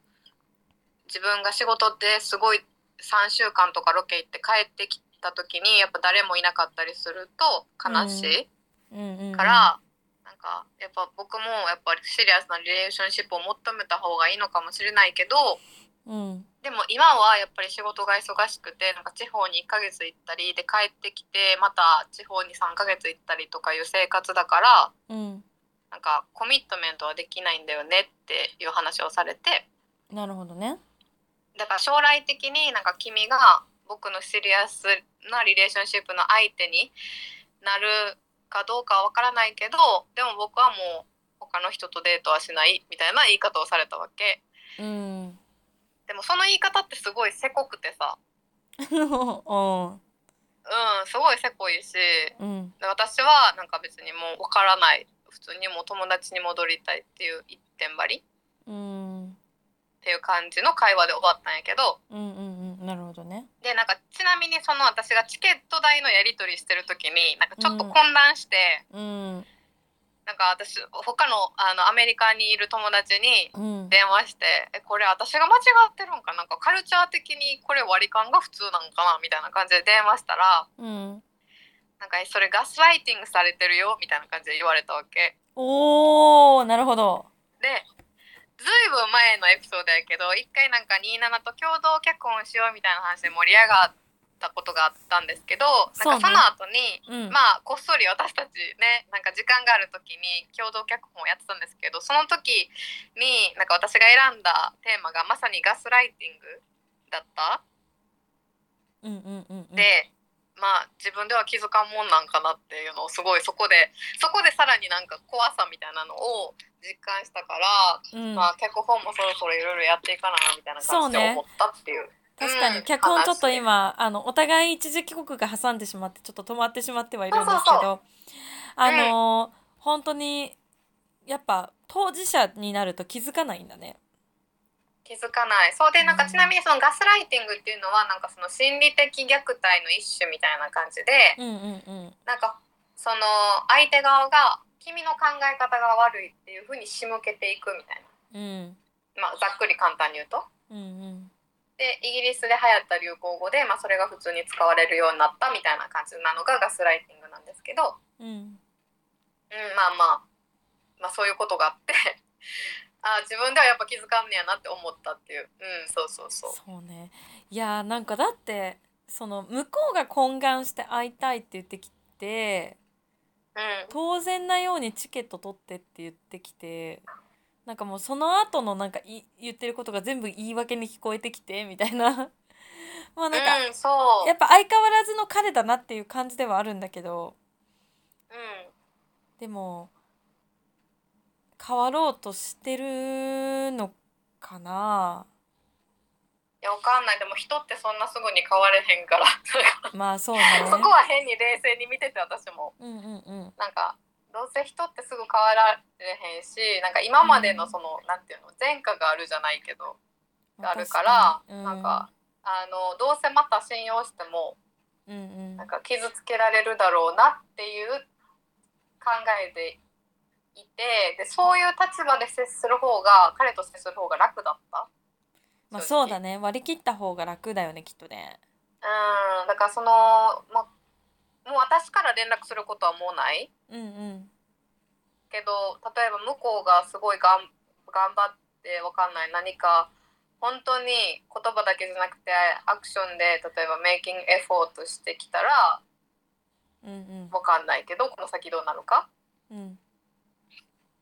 自分が仕事ですごい3週間とかロケ行って帰ってきた時にやっぱ誰もいなかったりすると悲しいから、なんかやっぱ僕もやっぱりシリアスなリレーションシップを求めた方がいいのかもしれないけどうん。でも今はやっぱり仕事が忙しくてなんか地方に1ヶ月行ったりで帰ってきてまた地方に3ヶ月行ったりとかいう生活だからうん。なんかコミットメントはできないんだよねっていう話をされてなるほどねだから将来的になんか君が僕のシリアスなリレーションシップの相手になるかどうかはわからないけどでも僕はもう他の人とデートはしないみたいな言い方をされたわけ。うん。でもその言い方ってすごいせこくてさ。お うんすごいせこいしうん。で私はなんか別にもうわからない。普通にもう友達に戻りたいっていう一点張り。うんっていう感じの会話で終わったんやけど。うんうんうんなるほどね。でなんかちなみにその私がチケット代のやり取りしてる時になんかちょっと混乱して、うん。なんか私他のあのアメリカにいる友達にうん。電話して「えこれ私が間違ってるんか？なんかカルチャー的にこれ割り勘が普通なんかな?」みたいな感じで電話したらうん「なんかそれガスライティングされてるよ」みたいな感じで言われたわけ。おーなるほど。でずいぶん前のエピソードやけど一回なんか27と共同結婚しようみたいな話で盛り上がったことがあったんですけどなんかその後に、うん。まあこっそり私たちねなんか時間がある時に共同脚本をやってたんですけどその時になんか私が選んだテーマがまさにガスライティングだった、うんうんうんうん。でまあ自分では気づかんもんなんかなっていうのをすごいそこでそこでさらになんか怖さみたいなのを実感したから、うん。まあ脚本もそろそろいろいろやっていかなみたいな感じで思ったっていう。確かに。うん。脚本ちょっと今あのお互い一時帰国が挟んでしまってちょっと止まってしまってはいるんですけどあのー本当にやっぱ当事者になると気づかないんだね。気づかない。そうでなんかうん。ちなみにそのガスライティングっていうのはなんかその心理的虐待の一種みたいな感じでうんうんうん。なんかその相手側が君の考え方が悪いっていうふうに仕向けていくみたいうん。な、まあ、ざっくり簡単に言うと。うんうん。でイギリスで流行った流行語で、まあ、それが普通に使われるようになったみたいな感じなのがガスライティングなんですけど、うん。うん、まあまあ。まあそういうことがあってあ自分ではやっぱ気づかんねやなって思ったっていう。うんそうそうそう。そうね。いやーなんかだってその向こうが懇願して会いたいって言ってきてうん。当然なようにチケット取ってって言ってきてなんかもうその後のなんかい言ってることが全部言い訳に聞こえてきてみたいな。まあなんか、うんやっぱ相変わらずの彼だなっていう感じではあるんだけど。うん。でも変わろうとしてるのかな？いやわかんない。でも人ってそんなすぐに変われへんから。まあそうね。そこは変に冷静に見てて私も。うんうんうん。なんかどうせ人ってすぐ変わられへんしなんか今までのその、なんていうの前科があるじゃないけどまああるから、確に。なんかあのどうせまた信用してもうんうん。なんか傷つけられるだろうなっていう考えでいてでそういう立場で接する方が彼と接する方が楽だった。まあそうだね。割り切った方が楽だよねきっとね。うん。だからその、ま、もう私昔から連絡することはもうない。うんうん。けど例えば向こうがすごいがん頑張ってわかんない。何か本当に言葉だけじゃなくてアクションで例えばメイキングエフォートしてきたらうんうん。わかんないけどこの先どうなるか。うん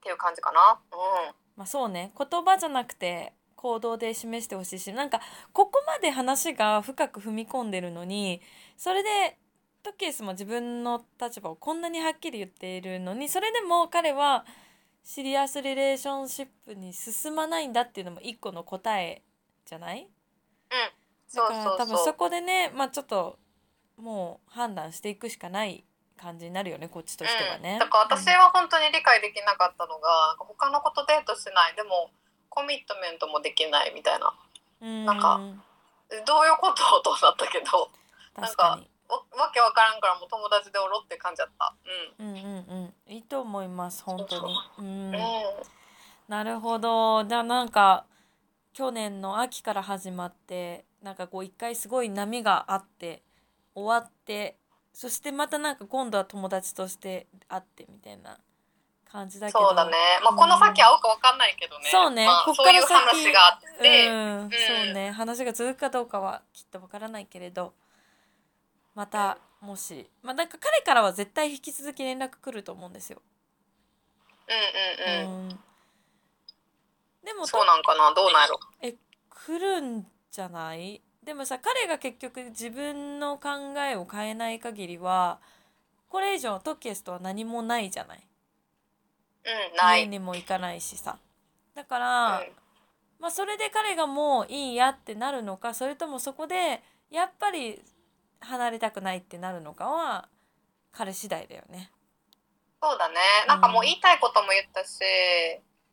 っていう感じかな。うん。まあそうね。言葉じゃなくて行動で示してほしいしなんかここまで話が深く踏み込んでるのにそれでトキエスも自分の立場をこんなにはっきり言っているのにそれでも彼はシリアスリレーションシップに進まないんだっていうのも一個の答えじゃない？そう。だから多分そこでねまあちょっともう判断していくしかない感じになるよねこっちとしてはね。うん、だから私は本当に理解できなかったのが、他のことデートしない。でもコミットメントもできないみたいな。うん。なんかえどういうこと？となったけど。確かに。わわけわからんからもう友達でおろって感じだった。うん。うんうんいいと思います本当に。うんうん、うん。なるほど。じゃあなんか去年の秋から始まってなんかこう一回すごい波があって終わってそしてまたなんか今度は友達として会ってみたいな感じだけどそうだね。まあこの先会うかわかんないけどね。そうねまあ、こっそういう話があって、うん、そうね話が続くかどうかはきっとわからないけれどまたもしまあなんか彼からは絶対引き続き連絡来ると思うんですよ。うんうんうん。うんでもそうなんかな？どうなんやろ？え来るんじゃない？でもさ彼が結局自分の考えを変えない限りはこれ以上トキエスとは何もないじゃない？うんない。家にも行かないしさだから、うんまあそれで彼がもういいやってなるのかそれともそこでやっぱり離れたくないってなるのかは彼次第だよね。そうだね。なんかもう言いたいことも言ったし、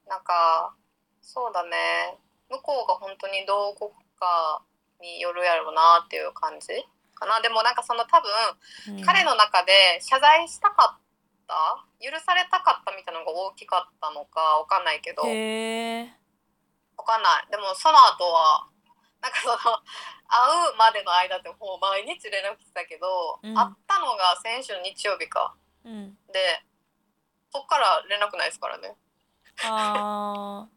なんかそうだね。向こうが本当にどう動くかによるやろうなっていう感じかな。でもなんかその多分うん。彼の中で謝罪したかった？許されたかったみたいなのが大きかったのかわかんないけど。わかんない。でもその後はなんかその会うまでの間ってもう毎日連絡来てたけど、うん。会ったのが先週の日曜日か。うん。でそっから連絡ないですからね。あ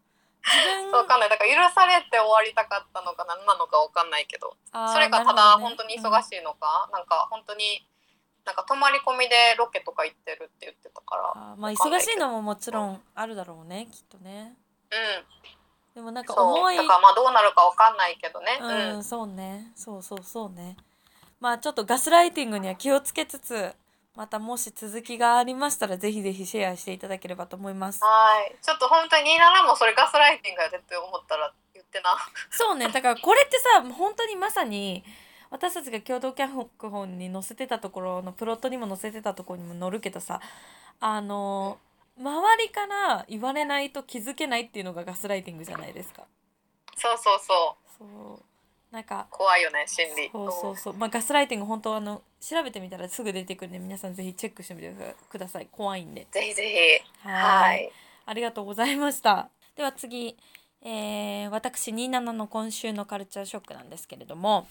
分わかんないだから許されて終わりたかったのか何なのかわかんないけどそれかただ本当に忙しいのか、なんか本当になんか泊まり込みでロケとか行ってるって言ってたから。まあ忙しいのももちろんあるだろうねきっとね。うん。でもなんかそう。重いだからまあどうなるかわかんないけどね。ううん。ん、そうね。そうそうそうね。まあちょっとガスライティングには気をつけつつまたもし続きがありましたらぜひぜひシェアしていただければと思いますはい。ちょっと本当に27もそれガスライティングやでって思ったら言ってな。そうねだからこれってさ本当にまさに私たちが共同脚本に載せてたところのプロットにも載せてたところにも載るけどさあの周りから言われないと気づけないっていうのがガスライティングじゃないですかそうそうそう。そうなんか怖いよね、心理。そうそうそうまあガスライティング本当あの調べてみたらすぐ出てくるんで皆さんぜひチェックしてみてください怖いんでぜひぜひ。ははいい。ありがとうございましたでは次、えー、私27の今週のカルチャーショックなんですけれども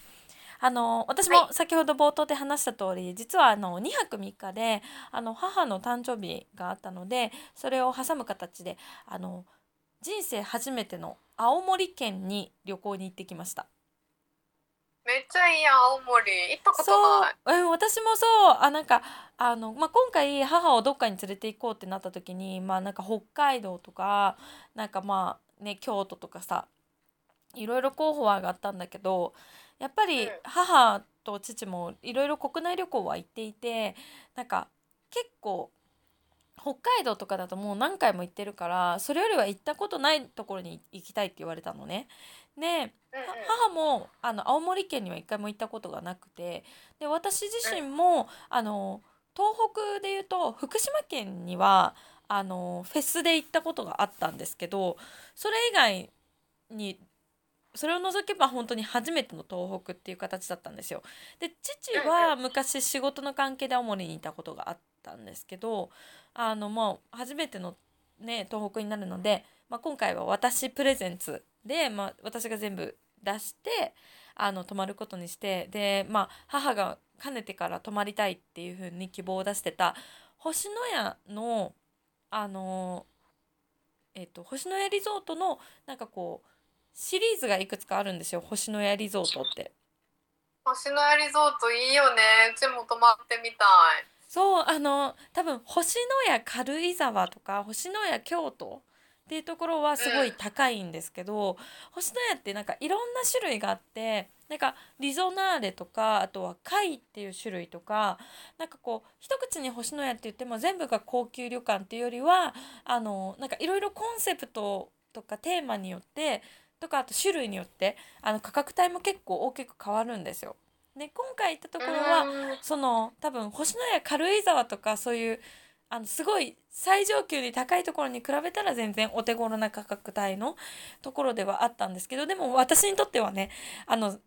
あの私も先ほど冒頭で話した通り、実はあの2泊3日であの母の誕生日があったのでそれを挟む形であの人生初めての青森県に旅行に行ってきました。めっちゃいいやん、青森。行ったことない。そう、うん、私もそうあなんかあの、まあ、今回母をどっかに連れて行こうってなった時にまあなんか北海道とかなんかまあね京都とかさいろいろ候補は上がったんだけどやっぱりうん母と父もいろいろ国内旅行は行っていてなんか結構北海道とかだともう何回も行ってるからそれよりは行ったことないところに行きたいって言われたのね。で母もあの青森県には一回も行ったことがなくてで私自身もあの東北でいうと福島県にはあのフェスで行ったことがあったんですけどそれ以外にそれを除けば本当に初めての東北っていう形だったんですよ。で父は昔仕事の関係で青森にいたことがあったんですけどあのもう初めてのね東北になるので、まあ、今回は私プレゼンツで、まあ、私が全部出してあの泊まることにしてで、まあ、母がかねてから泊まりたいっていう風に希望を出してた星のやのあのえっと星のやリゾートのなんかこうシリーズがいくつかあるんですよ星のやリゾートって。星のやリゾートいいよねうちも泊まってみたいそうあの多分星のや軽井沢とか星のや京都っていうところはすごい高いんですけど、星のやってなんかいろんな種類があってなんかリゾナーレとかあとは貝っていう種類とかなんかこう一口に星のやって言っても全部が高級旅館っていうよりはあのなんかいろいろコンセプトとかテーマによってとかあと種類によってあの価格帯も結構大きく変わるんですよ。で今回行ったところはうん。その多分星のや軽井沢とかそういうあのすごい最上級に高いところに比べたら全然お手頃な価格帯のところではあったんですけどでも私にとってはねあの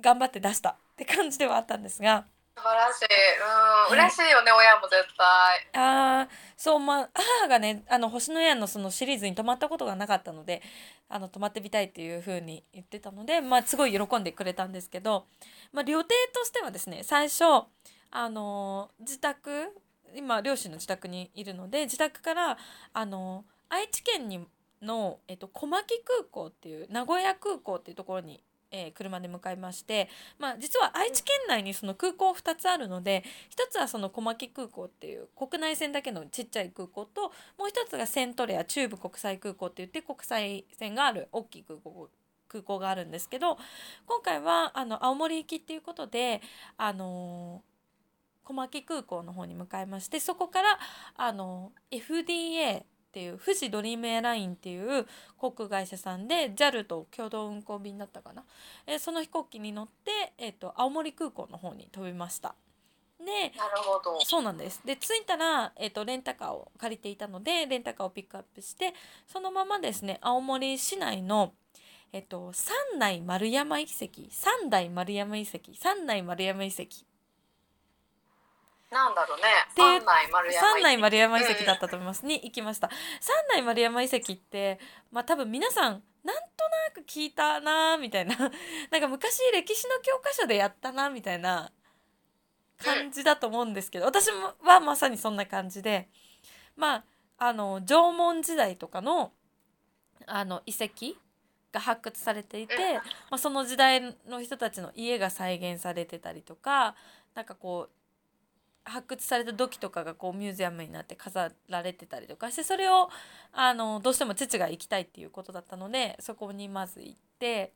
頑張って出したって感じではあったんですが。素晴らしい。うん、はい嬉しいよね親も絶対。あーそうまあ母がねあの星のやのそのシリーズに泊まったことがなかったのであの泊まってみたいっていう風に言ってたのでまあすごい喜んでくれたんですけど、まあ、予定としてはですね最初あの自宅今両親の自宅にいるので自宅からあの愛知県にの、えっと、小牧空港っていう名古屋空港っていうところに、えー車で向かいまして、まあ、実は愛知県内にその空港2つあるので1つはその小牧空港っていう国内線だけのちっちゃい空港ともう1つがセントレア中部国際空港って言って国際線がある大きい空港空港があるんですけど今回はあの青森行きっていうことであの小牧空港の方に向かいましてそこからあの FDA っていう富士ドリームエアラインっていう航空会社さんで JAL と共同運航便だったかな、えーその飛行機に乗って、えー、と青森空港の方に飛びました。でなるほど。そうなんです。で着いたら、えー、とレンタカーを借りていたのでレンタカーをピックアップしてそのままですね青森市内の、えっと三内丸山遺跡三代丸山遺跡三内丸山遺跡なんだろうね。三内丸山三内丸山遺跡だったと思います。に行きました。三内丸山遺跡ってまあ多分皆さんなんとなく聞いたなーみたいな。なんか昔歴史の教科書でやったなみたいな感じだと思うんですけど私もはまさにそんな感じで。まああの縄文時代とかのあの遺跡が発掘されていて、うん。まあ、その時代の人たちの家が再現されてたりとかなんかこう発掘された土器とかがこうミュージアムになって飾られてたりとかしてそれをあのどうしても父が行きたいっていうことだったのでそこにまず行って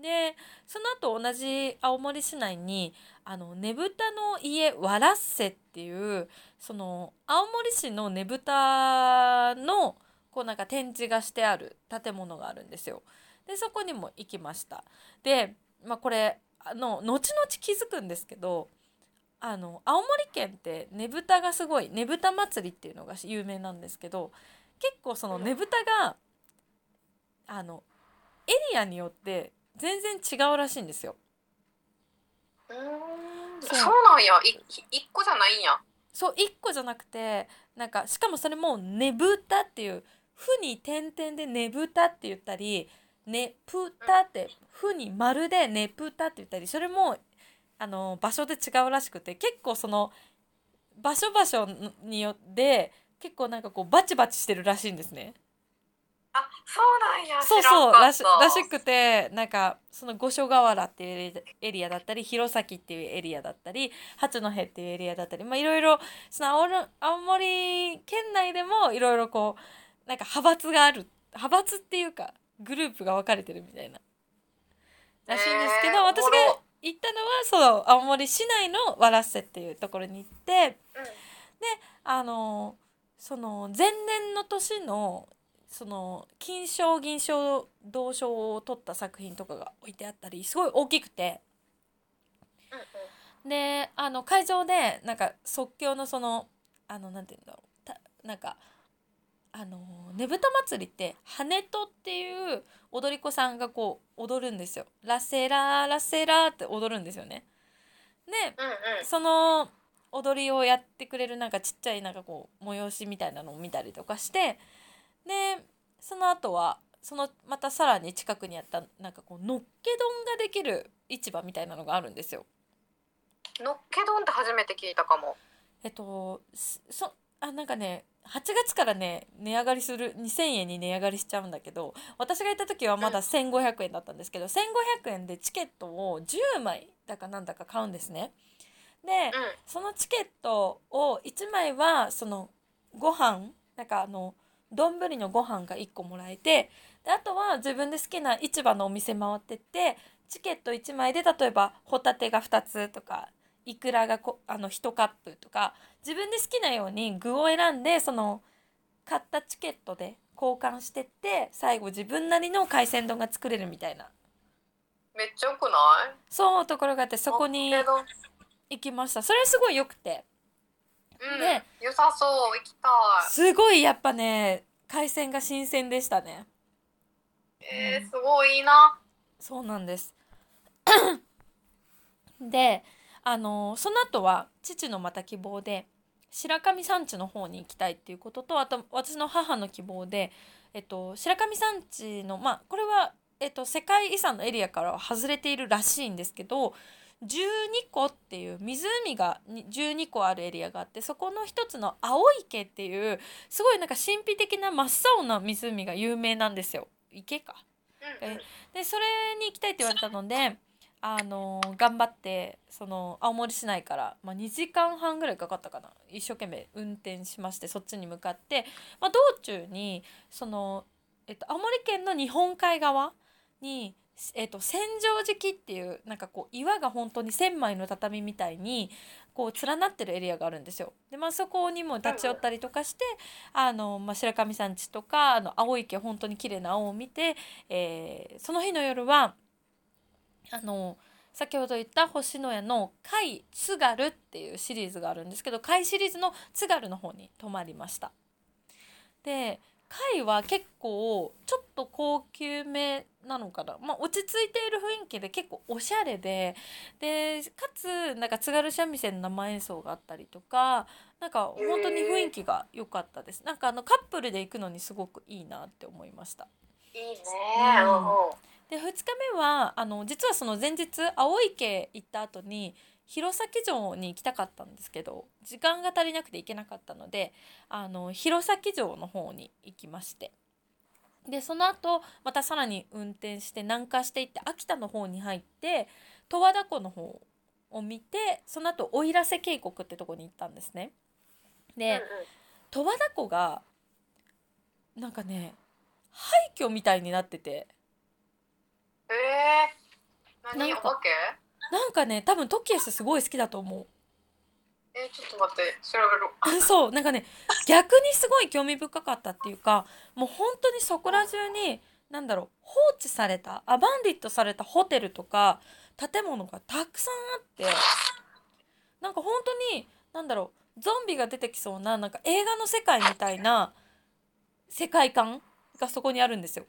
でその後同じ青森市内にあのねぶたの家わらっせっていうその青森市のねぶたのこうなんか展示がしてある建物があるんですよ。でそこにも行きました。で、まあ、これあの後々気づくんですけどあの青森県ってねぶたがすごいねぶた祭りっていうのが有名なんですけど結構そのねぶたがあのエリアによって全然違うらしいんですよ。うーん。そう。そうなんや。い一個じゃないんや。そう1個じゃなくてなんかしかもそれも「ねぶた」っていう「ふ」に点々で「ねぶた」って言ったり「ねぷた」って「ふ」に丸で「ねぷた」って言ったりそれもあの場所で違うらしくて結構その場所場所によって結構なんかこうバチバチしてるらしいんですね。あそうなんやそうそうらしらしくてなんかその五所川原っていうエリアだったり弘前っていうエリアだったり八戸っていうエリアだったりまあいろいろその青の青森県内でもいろいろこうなんか派閥がある派閥っていうかグループが分かれてるみたいな。らしいんですけど、えー私が行ったのはそう青森市内のわらっせっていうところに行ってうんあのその前年の年のその金賞銀賞銅賞を取った作品とかが置いてあったりすごい大きくて。であの会場でなんか即興のそのあのなんていうんだろう。たなんかあのねぶた祭りって羽とっていう踊り子さんがこう踊るんですよ。ラセララセラって踊るんですよね。でうんうんその踊りをやってくれるなんかちっちゃいなんかこう催しみたいなのを見たりとかしてでその後はそのまたさらに近くにあったなんかこうのっけ丼ができる市場みたいなのがあるんですよ。のっけ丼って初めて聞いたかもえっとすそあなんかね8月からね値上がりする2000円に値上がりしちゃうんだけど私が行った時はまだ1500円だったんですけど1500円でチケットを10枚だかなんだか買うんですね。でうんそのチケットを1枚はそのご飯なんかあの丼のご飯が1個もらえてであとは自分で好きな市場のお店回ってってチケット1枚で例えばホタテが2つとかイクラがこあの1カップとか自分で好きなように具を選んでその買ったチケットで交換してって最後自分なりの海鮮丼が作れるみたいな。めっちゃよくない？そうところがあってそこに行きました。それすごい良くて。うんで良さそう行きたすごいやっぱね海鮮が新鮮でしたね。いえー、すごいいいな。そうなんです。であのその後は父のまた希望で白神山地の方に行きたいっていうこととあと私の母の希望で、えっと、白神山地のまあこれは、えっと、世界遺産のエリアからは外れているらしいんですけど12個っていう湖がに12個あるエリアがあってそこの一つの青池っていうすごいなんか神秘的な真っ青な湖が有名なんですよ池か。でそれに行きたいって言われたのであの頑張ってその青森市内から、まあ、2時間半ぐらいかかったかな一生懸命運転しましてそっちに向かって、まあ、道中にその、えっと、青森県の日本海側に、えっと、千畳敷っていうなんかこう岩が本当に千枚の畳みたいにこう連なってるエリアがあるんですよ。でまあそこにも立ち寄ったりとかしてあの、まあ、白神山地とかあの青池本当に綺麗な青を見て、えーその日の夜はあの先ほど言った星のやの「貝津軽」っていうシリーズがあるんですけど貝シリーズの津軽の方に泊まりました。で貝は結構ちょっと高級めなのかな、まあ、落ち着いている雰囲気で結構おしゃれででかつなんか津軽三味線の生演奏があったりとかなんか本当に雰囲気が良かったです。なんかあのカップルで行くのにすごくいいなって思いました。いいね。うんで2日目はあの実はその前日青池行った後に弘前城に行きたかったんですけど時間が足りなくて行けなかったのであの弘前城の方に行きまして。でその後またさらに運転して南下していって秋田の方に入って十和田湖の方を見てその後奥入瀬渓谷ってとこに行ったんですね。で、十和田湖がなんかね廃墟みたいになっててえー、何？なんかお化け？なんかね多分トキエスすごい好きだと思う。えー、ちょっと待って調べる そうなんかね逆にすごい興味深かったっていうかもう本当にそこら中に何だろう放置されたアバンディットされたホテルとか建物がたくさんあってなんか本当に何だろうゾンビが出てきそうななんか映画の世界みたいな世界観がそこにあるんですよ。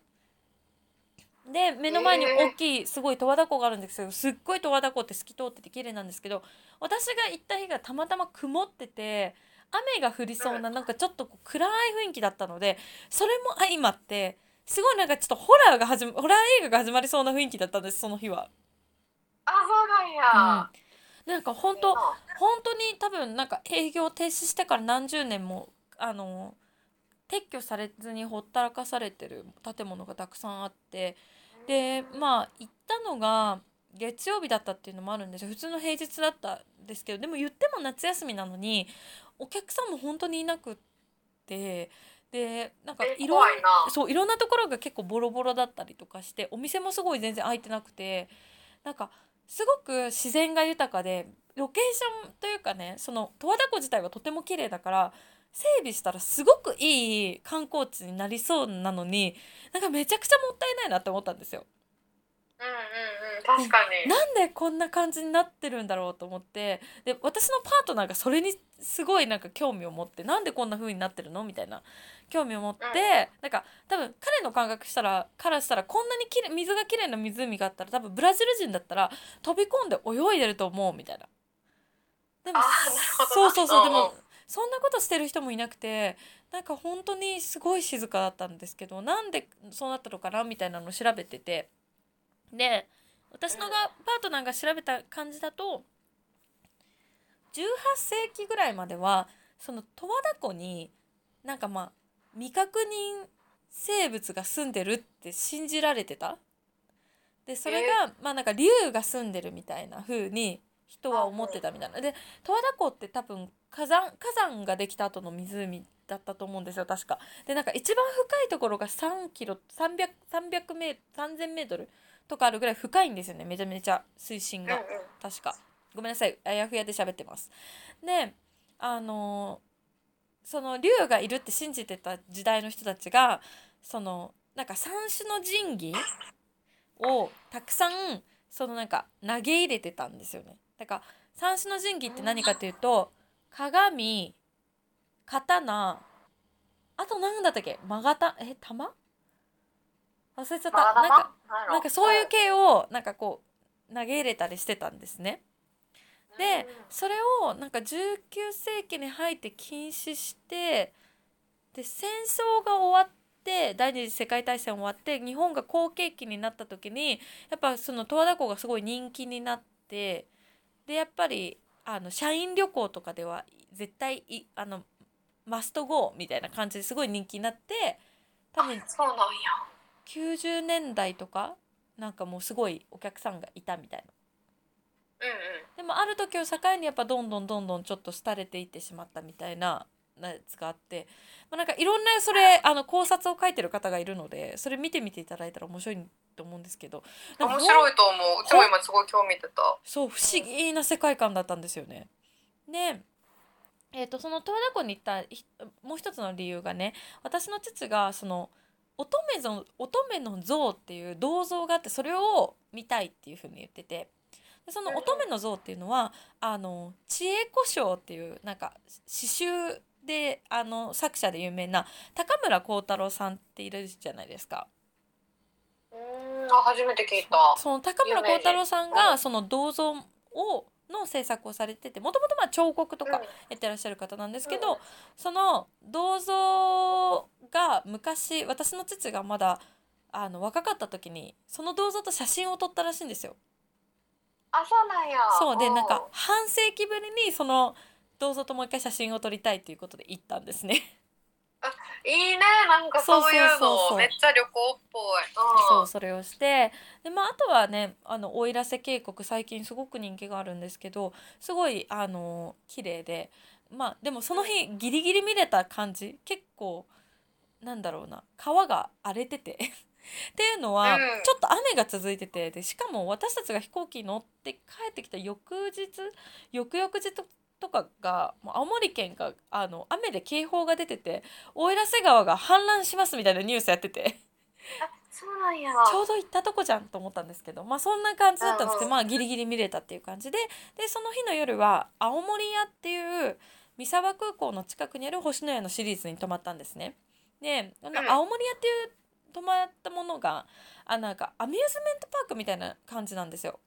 で目の前に大きいすごい十和田湖があるんですけどすっごい十和田湖って透き通ってて綺麗なんですけど私が行った日がたまたま曇ってて雨が降りそうななんかちょっとこう暗い雰囲気だったのでそれも相まってすごいなんかちょっとホラーが始まホラー映画が始まりそうな雰囲気だったんですその日は。あそうなんや、なんか本当本当に多分なんか営業停止してから何十年もあの撤去されずにほったらかされてる建物がたくさんあってでまあ行ったのが月曜日だったっていうのもあるんですよ。普通の平日だったんですけどでも言っても夏休みなのにお客さんも本当にいなくってでなんかえいろんな。そういろんなところが結構ボロボロだったりとかしてお店もすごい全然開いてなくてなんかすごく自然が豊かでロケーションというかねその十和田湖自体はとても綺麗だから整備したらすごくいい観光地になりそうなのになんかめちゃくちゃもったいないなって思ったんですよ。うんうんうん確かになんでこんな感じになってるんだろうと思ってで私のパートナーがそれにすごいなんか興味を持ってなんでこんな風になってるのみたいな興味を持って、うんなんか多分彼の感覚したらからしたらこんなにきれい水がきれいな湖があったら多分ブラジル人だったら飛び込んで泳いでると思うみたいな。でもあーなるほどそうそうそうでもそんなことしてる人もいなくてなんか本当にすごい静かだったんですけどなんでそうなったのかなみたいなのを調べてて。で私のがパートナーが調べた感じだと18世紀ぐらいまではその十和田湖になんかまあ未確認生物が住んでるって信じられてた。でそれが、まあなんか竜が住んでるみたいな風に人は思ってたみたいな。で十和田湖って多分火山火山ができた後の湖だったと思うんですよ確か。でなんか一番深いところが3キロ300 300メ3000メートルとかあるぐらい深いんですよね。めちゃめちゃ水深が。確か。ごめんなさい。あやふやで喋ってます。であのその竜がいるって信じてた時代の人たちがそのなんか三種の神器をたくさんそのなんか投げ入れてたんですよねだから三種の神器って何かというと鏡刀あと何だったっけ？マガタえ玉？忘れちゃった。なんかなんかそういう系をなんかこう投げ入れたりしてたんですね。でそれをなんか19世紀に入って禁止してで戦争が終わって第二次世界大戦終わって日本が好景気になった時にやっぱその十和田湖がすごい人気になってでやっぱりあの社員旅行とかでは絶対いあのマストゴーみたいな感じですごい人気になって多分そうなんや90年代とかなんかもうすごいお客さんがいたみたいな。うんうんでもある時を境にやっぱどんどんどんどんちょっと廃れていってしまったみたいなやつがあって、まあ、なんかいろんなそれあの考察を書いてる方がいるのでそれ見てみていただいたら面白いと思うんですけど面白いと思う。うちも今すごい興味出た。そう不思議な世界観だったんですよね。でえー、とその十和田湖に行ったひもう一つの理由がね私の父がその乙女像乙女の像っていう銅像があってそれを見たいっていうふうに言っててでその乙女の像っていうのはあの知恵子賞っていうなんか詩集であの作者で有名な高村光太郎さんっているじゃないですか。うーんあ初めて聞いた。その高村光太郎さんがその銅像をの制作をされててもともとまあ彫刻とかやってらっしゃる方なんですけど、うん。その銅像が昔私の父がまだあの若かった時にその銅像と写真を撮ったらしいんですよ。あそうなんや。そうでなんか半世紀ぶりにその銅像ともう一回写真を撮りたいということで行ったんですね。いいね。なんかそういうそうそうそうそう。のめっちゃ旅行っぽい。そううそれをして。で、まあ、あとはねあの奥入瀬渓谷最近すごく人気があるんですけどすごいあの綺麗で。まあでもその日ギリギリ見れた感じ。結構なんだろうな。川が荒れてて。っていうのは、うん。ちょっと雨が続いてて。でしかも私たちが飛行機に乗って帰ってきた翌日翌々日とかがもう青森県があの雨で警報が出てて奥入瀬川が氾濫しますみたいなニュースやってて。そうなんやちょうど行ったとこじゃんと思ったんですけどまあそんな感じだったんですけど、まあギリギリ見れたっていう感じででその日の夜は青森屋っていう三沢空港の近くにある星のやのシリーズに泊まったんですね。で青森屋っていう泊まったものがあなんかアミューズメントパークみたいな感じなんですよ。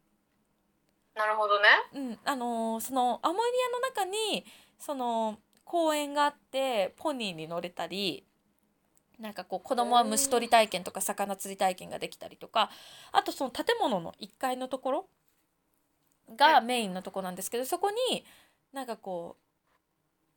なるほどね。うん、あのーその青森屋の中にその公園があってポニーに乗れたりなんかこう子供は虫取り体験とか魚釣り体験ができたりとかあとその建物の1階のところがメインのとこなんですけどそこになんかこ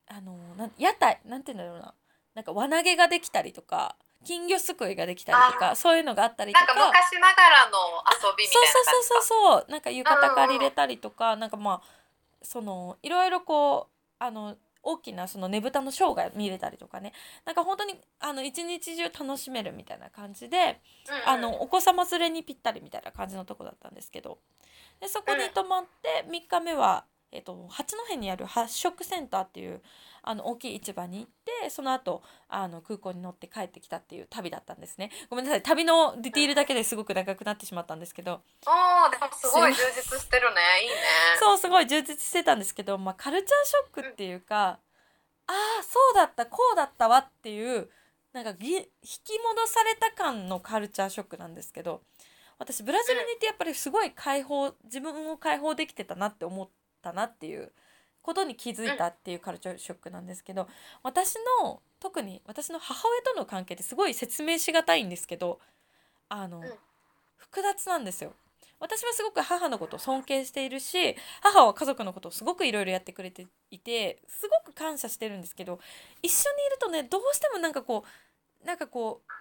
うあのーなん屋台なんて言うんだろうな。なんか輪投げができたりとか金魚すくいができたりとかそういうのがあったりとか。なんか昔ながらの遊びみたいなそうそうそううそうそう。なんか浴衣借りれたりとか、なんかまあそのいろいろこうあの大きなそのねぶたのショーが見れたりとかね。なんか本当にあの一日中楽しめるみたいな感じで、あのお子様連れにぴったりみたいな感じのとこだったんですけど。でそこに泊まって3日目は、えっと八戸にある発食センターっていうあの大きい市場に行ってその後あの空港に乗って帰ってきたっていう旅だったんですね。ごめんなさい。旅のディティールだけですごく長くなってしまったんですけど。おーでもすごい充実してるね。いいね。そうすごい充実してたんですけど、まあ、カルチャーショックっていうか、ああそうだったこうだったわっていうなんかぎ引き戻された感のカルチャーショックなんですけど私ブラジルに行ってやっぱりすごい解放自分を解放できてたなって思ったなっていうことに気づいたっていうカルチャーショックなんですけど私の特に私の母親との関係ってすごい説明しがたいんですけどあの、うん複雑なんですよ。私はすごく母のことを尊敬しているし母は家族のことをすごくいろいろやってくれていてすごく感謝してるんですけど一緒にいるとねどうしてもなんかこうなんかこう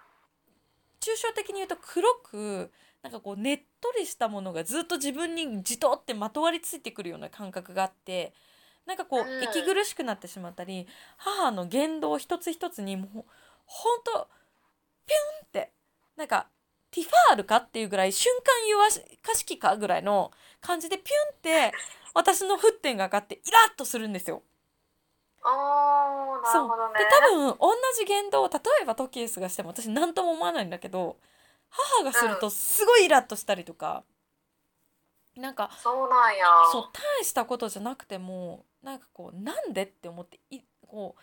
抽象的に言うと黒くなんかこうねっとりしたものがずっと自分にじとってまとわりついてくるような感覚があってなんかこううん。息苦しくなってしまったり母の言動一つ一つにもうほんとピュンってなんかティファールかっていうぐらい瞬間弱かしきかぐらいの感じでピュンって私の沸点が上がってイラッとするんですよ。なそう。るほどね。で多分同じ言動を例えばトキエスがしても私何とも思わないんだけど母がするとすごいイラッとしたりとか、なんかそうなんや。そう大したことじゃなくてもなんかこうなんでって思っていこう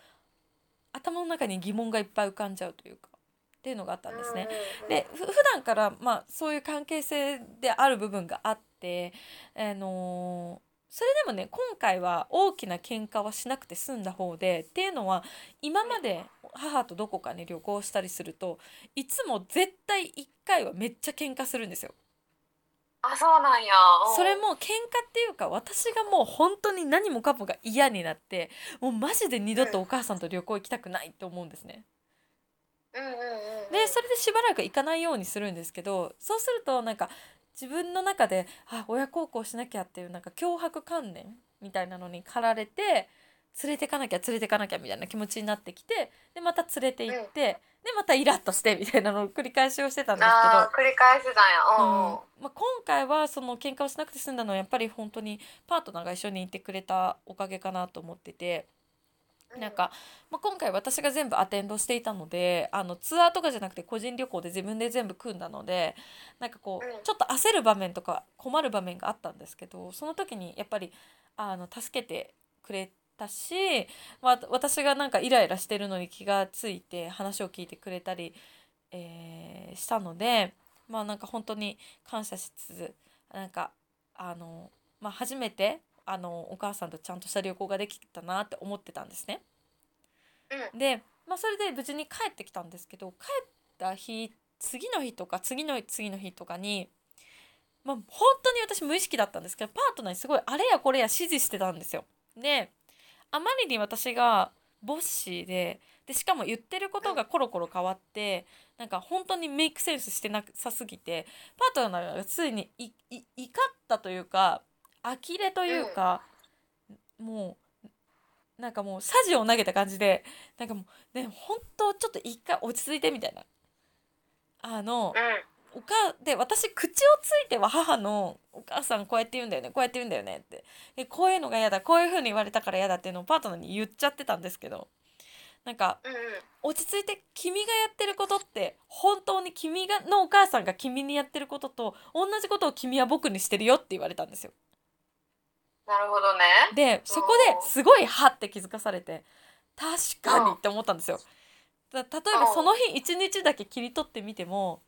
頭の中に疑問がいっぱい浮かんじゃうというかっていうのがあったんですね。でふ普段からまあそういう関係性である部分があって、あのーそれでもね今回は大きな喧嘩はしなくて済んだ方でっていうのは今まで母とどこかに旅行したりするといつも絶対1回はめっちゃ喧嘩するんですよ。あそうなんや。うん。それも喧嘩っていうか私がもう本当に何もかもが嫌になってもうマジで二度とお母さんと旅行行きたくないって思うんですね。うんうんうんうんでそれでしばらく行かないようにするんですけどそうするとなんか自分の中であ親孝行しなきゃっていうなんか脅迫観念みたいなのに駆られて連れてかなきゃ連れてかなきゃみたいな気持ちになってきてでまた連れて行って、でまたイラッとしてみたいなのを繰り返しをしてたんですけど。繰り返してたんやうん。うん。うんまあ、今回はその喧嘩をしなくて済んだのはやっぱり本当にパートナーが一緒にいてくれたおかげかなと思ってて。なんか、まあ、今回私が全部アテンドしていたのであのツアーとかじゃなくて個人旅行で自分で全部組んだのでなんかこうん。うちょっと焦る場面とか困る場面があったんですけどその時にやっぱりあの助けてくれたし、まあ、私がなんかイライラしてるのに気がついて話を聞いてくれたり、えーしたのでまあなんか本当に感謝しつつなんかあの、まあ、初めてあのお母さんとちゃんとした旅行ができたなって思ってたんですね。うで、まあ、それで無事に帰ってきたんですけど帰った日次の日とか次の次の日とかに、まあ、本当に私無意識だったんですけどパートナーにすごいあれやこれや指示してたんですよ。であまりに私がボッシーででしかも言ってることがコロコロ変わってなんか本当にメイクセンスしてなさすぎてパートナーがついにいい怒ったというか呆れというか、もうなんかもうサジを投げた感じでなんかもうね本当ちょっと一回落ち着いてみたいな。あのうおかで私口をついては母の「お母さんこうやって言うんだよねこうやって言うんだよね」って。えこういうのが嫌だこういう風に言われたから嫌だっていうのをパートナーに言っちゃってたんですけど。なんか落ち着いて君がやってることって本当に君がのお母さんが君にやってることと同じことを君は僕にしてるよって言われたんですよ。なるほどね。でそこですごいはって気づかされて確かにって思ったんですよ。だ例えばその日一日だけ切り取ってみても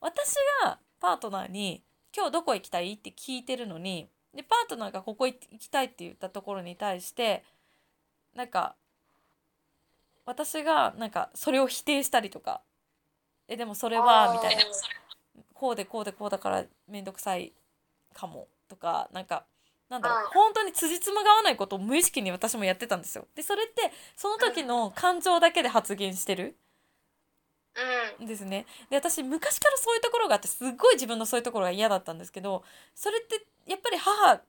私がパートナーに「今日どこ行きたい?」って聞いてるのにでパートナーがここ行きたいって言ったところに対してなんか私がなんかそれを否定したりとか「えでもそれは」みたいな「こうでこうでこうだから面倒くさいかも」とかなんかなんだろう、うん本当に辻褄が合わないことを無意識に私もやってたんですよ。でそれってその時の感情だけで発言してるですね。で私昔からそういうところがあってすっごい自分のそういうところが嫌だったんですけどそれってやっぱり母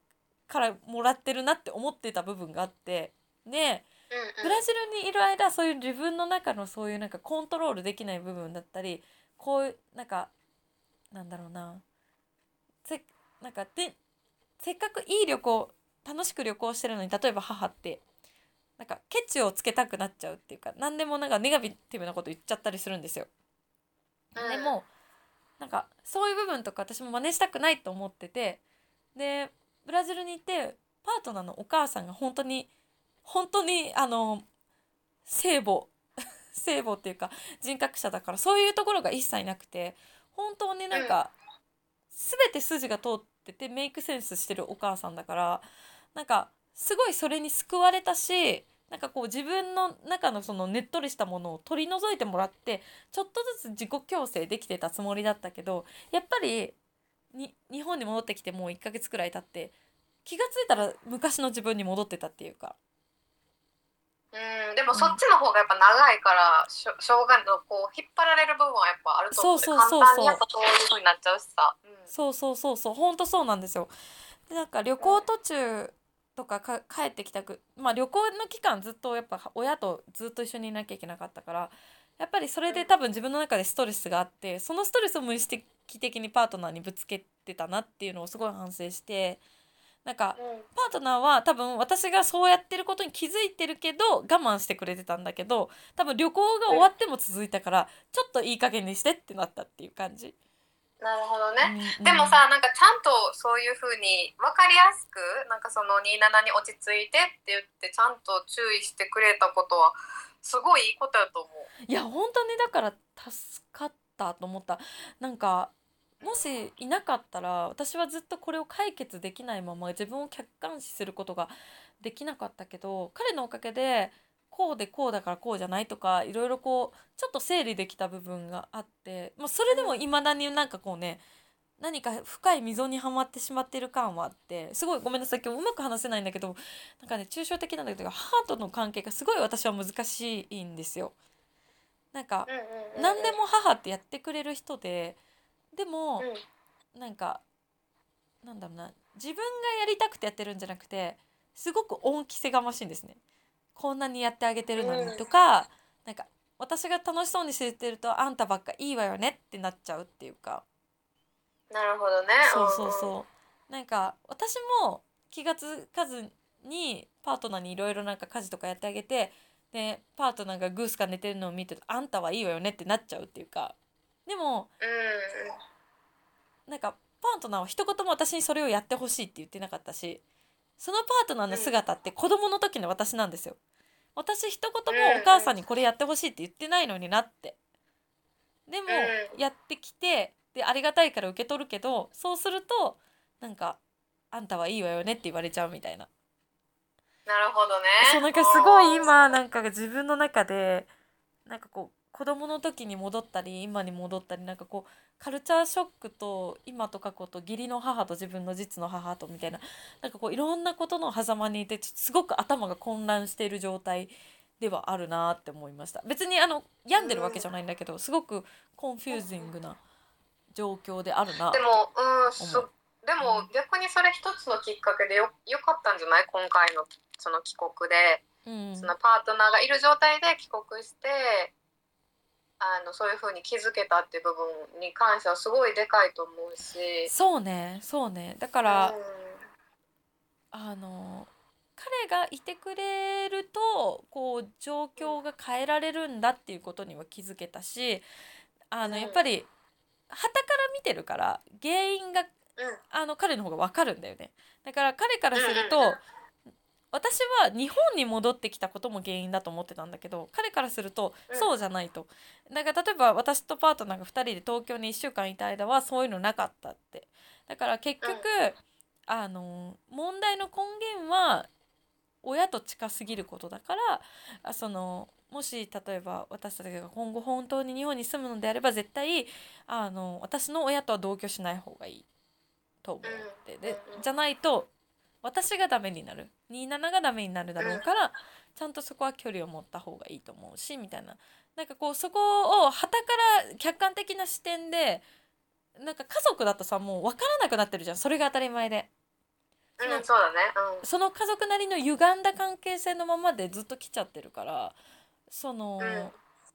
からもらってるなって思ってた部分があってでうん。ブラジルにいる間そういう自分の中のそういうなんかコントロールできない部分だったりこういうなんかなんだろうな。せなんかでせっかくいい旅行楽しく旅行してるのに例えば母ってなんかケチをつけたくなっちゃうっていうか何でもなんかネガティブなこと言っちゃったりするんですよ。うんでもなんかそういう部分とか私も真似したくないと思っててでブラジルに行ってパートナーのお母さんが本当に本当にあの聖母 聖母っていうか人格者だからそういうところが一切なくて本当になんか、全て筋が通っててメイクセンスしてるお母さんだからなんかすごいそれに救われたしなんかこう自分の中のそのねっとりしたものを取り除いてもらってちょっとずつ自己矯正できてたつもりだったけどやっぱりに日本に戻ってきてもう1ヶ月くらい経って気がついたら昔の自分に戻ってたっていうか。うんでもそっちの方がやっぱ長いからしょしょうがないこう引っ張られる部分はやっぱあると思ってそうそうそうそう。そういう風になっちゃうしさ、うん。そうそうそうそう。ほんとそうなんですよ。でなんか旅行途中とかか帰ってきたくまあ旅行の期間ずっとやっぱ親とずっと一緒にいなきゃいけなかったからやっぱりそれで多分自分の中でストレスがあってそのストレスを無意識的にパートナーにぶつけてたなっていうのをすごい反省してなんかうんパートナーは多分私がそうやってることに気づいてるけど我慢してくれてたんだけど多分旅行が終わっても続いたからちょっといい加減にしてってなったっていう感じ。なるほどね、うんでもさなんかちゃんとそういう風に分かりやすくなんかその27に落ち着いてって言ってちゃんと注意してくれたことはすごいいいことやと思う。いや本当にだから助かったと思った。なんかもしいなかったら私はずっとこれを解決できないまま自分を客観視することができなかったけど彼のおかげでこうでこうだからこうじゃないとかいろいろこうちょっと整理できた部分があって、まあ、それでもいまだになんかこうね何か深い溝にはまってしまっている感はあってすごいごめんなさい今日うまく話せないんだけどなんかね抽象的なんだけど母との関係がすごい私は難しいんですよ。なんか何でも母ってやってくれる人ででもうんなんかなんだろうな自分がやりたくてやってるんじゃなくてすごく恩着せがましいんですね。こんなにやってあげてるのにとか、なんか私が楽しそうにしてるとあんたばっかいいわよねってなっちゃうっていうか。なるほどね。そうそうう。んそうなんか私も気がつかずにパートナーにいろいろなんか家事とかやってあげてでパートナーがグースが寝てるのを見てるとあんたはいいわよねってなっちゃうっていうか。でもうん。なんかパートナーは一言も私にそれをやってほしいって言ってなかったしそのパートナーの姿って子供の時の私なんですよ。私一言もお母さんにこれやってほしいって言ってないのになって。でもうんやってきてでありがたいから受け取るけどそうするとなんか「あんたはいいわよね」って言われちゃうみたいな。なるほどね。そうなんかすごい今なんか自分の中でなんかこう子供の時に戻ったり今に戻ったりなんかこうカルチャーショックと今と過去と義理の母と自分の実の母とみたいななんかこういろんなことの狭間にいてすごく頭が混乱している状態ではあるなって思いました。別にあの病んでるわけじゃないんだけどすごくコンフュージングな状況であるなでも、うん、思そうでも逆にそれ一つのきっかけでよよかったんじゃない？今回のその帰国で、うん。そのパートナーがいる状態で帰国してあのそういうふうに気づけたっていう部分に関してはすごいでかいと思うし。そうねそうね。だから、うん。あの彼がいてくれるとこう状況が変えられるんだっていうことには気づけたしあのうん。やっぱり傍から見てるから原因がうん。あの彼の方が分かるんだよね。だから彼からすると私は日本に戻ってきたことも原因だと思ってたんだけど彼からするとうん。そうじゃないと。だから例えば私とパートナーが2人で東京に1週間いた間はそういうのなかったって。だから結局、うん。あの問題の根源は親と近すぎることだからあそのもし例えば私たちが今後本当に日本に住むのであれば絶対あの私の親とは同居しない方がいいと思って、でじゃないと私がダメになる27がダメになるだろうから、ちゃんとそこは距離を持った方がいいと思うしみたいな。なんかこうそこを傍から客観的な視点でなんか家族だとさもう分からなくなってるじゃん。それが当たり前で。うん、そうだね。うん。その家族なりの歪んだ関係性のままでずっと来ちゃってるからその、うん。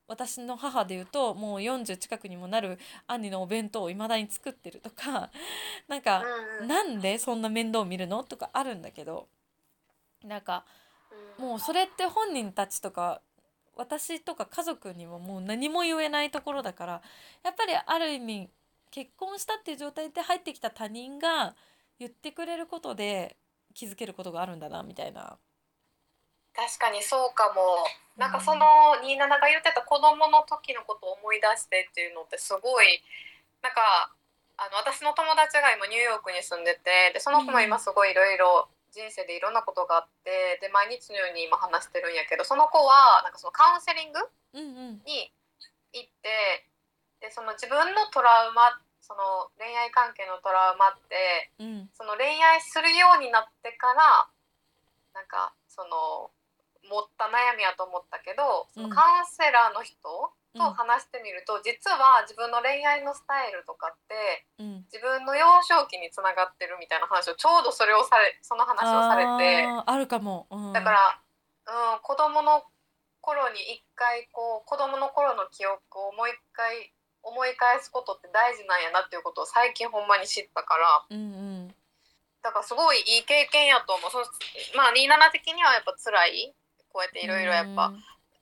私の母で言うともう40近くにもなる兄のお弁当をいまだに作ってるとかなんか、うんうん。なんでそんな面倒見るの？とかあるんだけどなんかうん。もうそれって本人たちとか私とか家族にはもう何も言えないところだからやっぱりある意味結婚したっていう状態で入ってきた他人が言ってくれることで気づけることがあるんだなみたいな。確かにそうかも。なんかその27が言ってた子供の時のことを思い出してっていうのってすごいなんかあの私の友達が今ニューヨークに住んでてでその子も今すごいいろいろ人生でいろんなことがあってで毎日のように今話してるんやけどその子はなんかそのカウンセリングに行ってでその自分のトラウマその恋愛関係のトラウマってうん。その恋愛するようになってからなんかその持った悩みやと思ったけどそのカウンセラーの人と話してみると、実は自分の恋愛のスタイルとかってうん。自分の幼少期につながってるみたいな話をちょうどそれをされその話をされて。あるかも、うん、だから、うん、子供の頃に一回こう子供の頃の記憶をもう一回思い返すことって大事なんやなっていうことを最近ほんまに知ったから。うんうん。だからすごいいい経験やと思う。そのまあ27的にはやっぱ辛い。こうやっていろいろやっぱ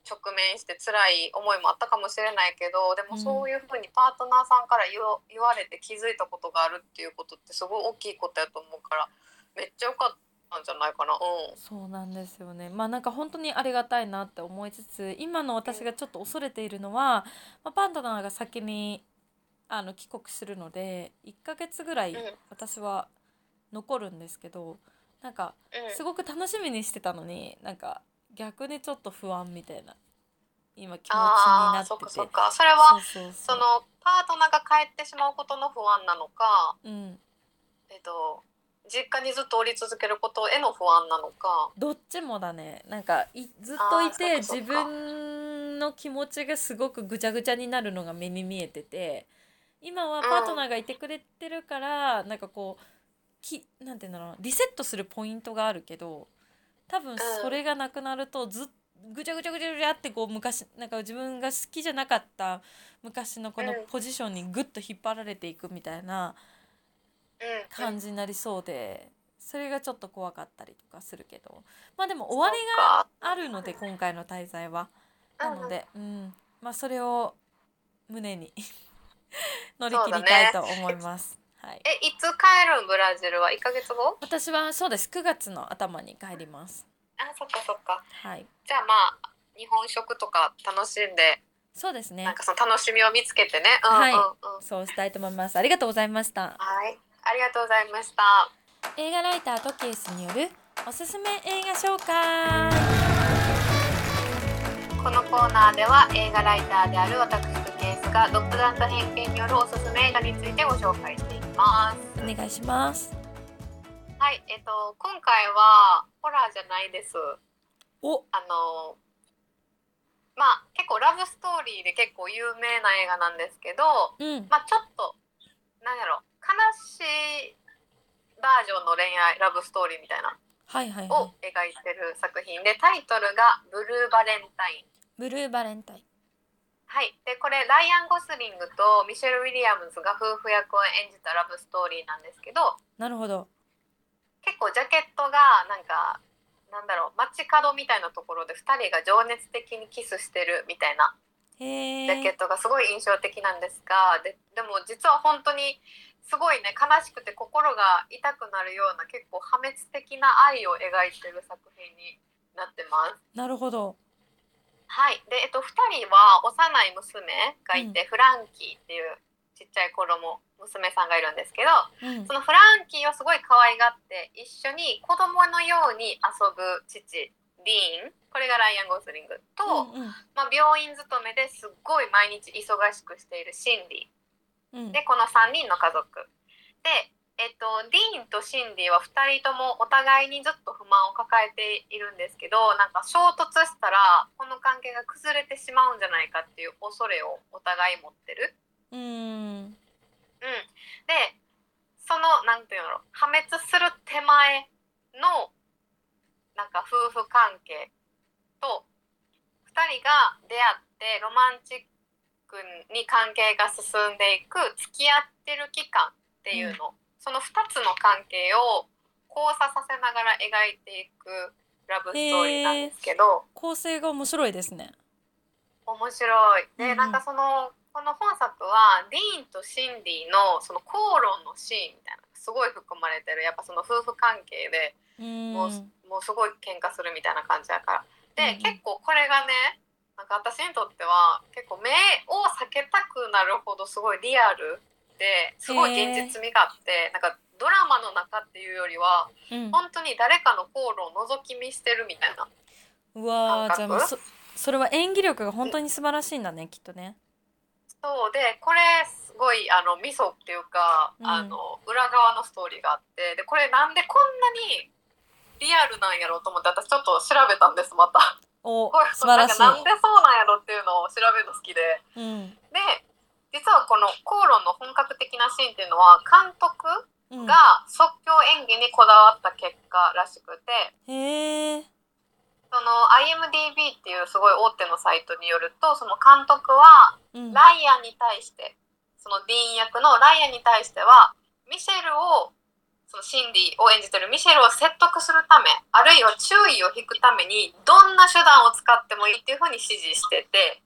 直面して辛い思いもあったかもしれないけどでもそういうふうにパートナーさんから言われて気づいたことがあるっていうことってすごい大きいことやと思うからめっちゃ良かったんじゃないかな。うん。そうなんですよね。まあなんか本当にありがたいなって思いつつ今の私がちょっと恐れているのは、まあ、パートナーが先にあの帰国するので1ヶ月ぐらいうん。私は残るんですけどなんかうん。すごく楽しみにしてたのになんか逆にちょっと不安みたいな。今気持ちになってて。そっかそっか。それはそのパートナーが帰ってしまうことの不安なのか、うん。えっと、実家にずっとおり続けることへの不安なのか。どっちもだね。なんかいずっといて自分の気持ちがすごくぐちゃぐちゃになるのが目に見えてて今はパートナーがいてくれてるから、なんかこうきなんていうんだろうな。リセットするポイントがあるけど多分それがなくなるとずっぐちゃぐちゃぐちゃぐちゃってこう昔なんか自分が好きじゃなかった昔のこのうん。ポジションにグッと引っ張られていくみたいなうん。感じになりそうでそれがちょっと怖かったりとかするけど。まあでも終わりがあるので今回の滞在は。なので、うん、まあそれを胸に 乗り切りたいと思います。はい。えいつ帰るん？ブラジルは？1ヶ月後？私はそうです。9月の頭に帰ります。あそっかそっかはい。じゃあまあ日本食とか楽しんでそうですねなん。かその楽しみを見つけてねうんうんうんはいそうしたいと思います。ありがとうございました。はいありがとうございました映画ライタートキエスによるおすすめ映画紹介。このコーナーでは映画ライターである私とケースが独断と偏見によるおすすめ映画についてご紹介してますお願いします。はいえっと今回はホラーじゃないですお、あのまあ結構ラブストーリーで結構有名な映画なんですけどうん、まあちょっとなんやろ悲しいバージョンの恋愛ラブストーリーみたいなはいはいはを描いてる作品でタイトルが「ブルーバレンタイン」い。ブルーバレンタイン。はいでこれライアン・ゴスリングとミシェル・ウィリアムズが夫婦役を演じたラブストーリーなんですけどなるほど。結構ジャケットがなんかなんだろう街角みたいなところで2人が情熱的にキスしてるみたいなへジャケッえ。トがすごい印象的なんですがででも実は本当にすごいね悲しくて心が痛くなるような結構破滅的な愛を描いてる作品になってます。なるほど。はい、で、えっと、2人は幼い娘がいて、フランキーっていうちっちゃい子供娘さんがいるんですけどうん。そ。のフランキーをすごい可愛がって一緒に子供のように遊ぶ父ディーン。これがライアン・ゴースリングと、うんうん。まあ、病院勤めですっごい毎日忙しくしているシンディうん。でこの3人の家族。で、えっと、ディーンとシンディは2人ともお互いにずっと不満を抱えているんですけどなんか衝突したらこの関係が崩れてしまうんじゃないかっていう恐れをお互い持ってる。うん。うん、でそのなんていうの破滅する手前のなんか夫婦関係と2人が出会ってロマンチックに関係が進んでいく付き合ってる期間っていうの、その2つの関係を交差させながら描いていくラブストーリーなんですけど。構成が面白いですね。面白い。で、うんうんなんかそのこの本作はディーンとシンディのその口論のシーンみたいなすごい含まれてるやっぱその夫婦関係でうん。もう,、もうすごい喧嘩するみたいな感じだから。で、うんうん結構これがねなんか私にとっては結構目を避けたくなるほどすごいリアルですごい現実味があってなんかドラマの中っていうよりはうん。本当に誰かの口論を覗き見してるみたいな。うわじゃあそそれは演技力が本当に素晴らしいんだねきっとね。そうでこれすごいあの味噌っていうか、うんあの裏側のストーリーがあってでこれなんでこんなにリアルなんやろうと思って私ちょっと調べたんですまた。おこれ素晴らしいなんかなんでそうなんやろっていうのを調べるの好きで。うんで実はこの口論の本格的なシーンっていうのは監督うん。が即興演技にこだわった結果らしくてへえその IMDB っていうすごい大手のサイトによるとその監督はうん。ライアンに対してそのディーン役のライアンに対してはミシェルをそのシンディを演じてるミシェルを説得するためあるいは注意を引くためにどんな手段を使ってもいいっていうふうに指示してて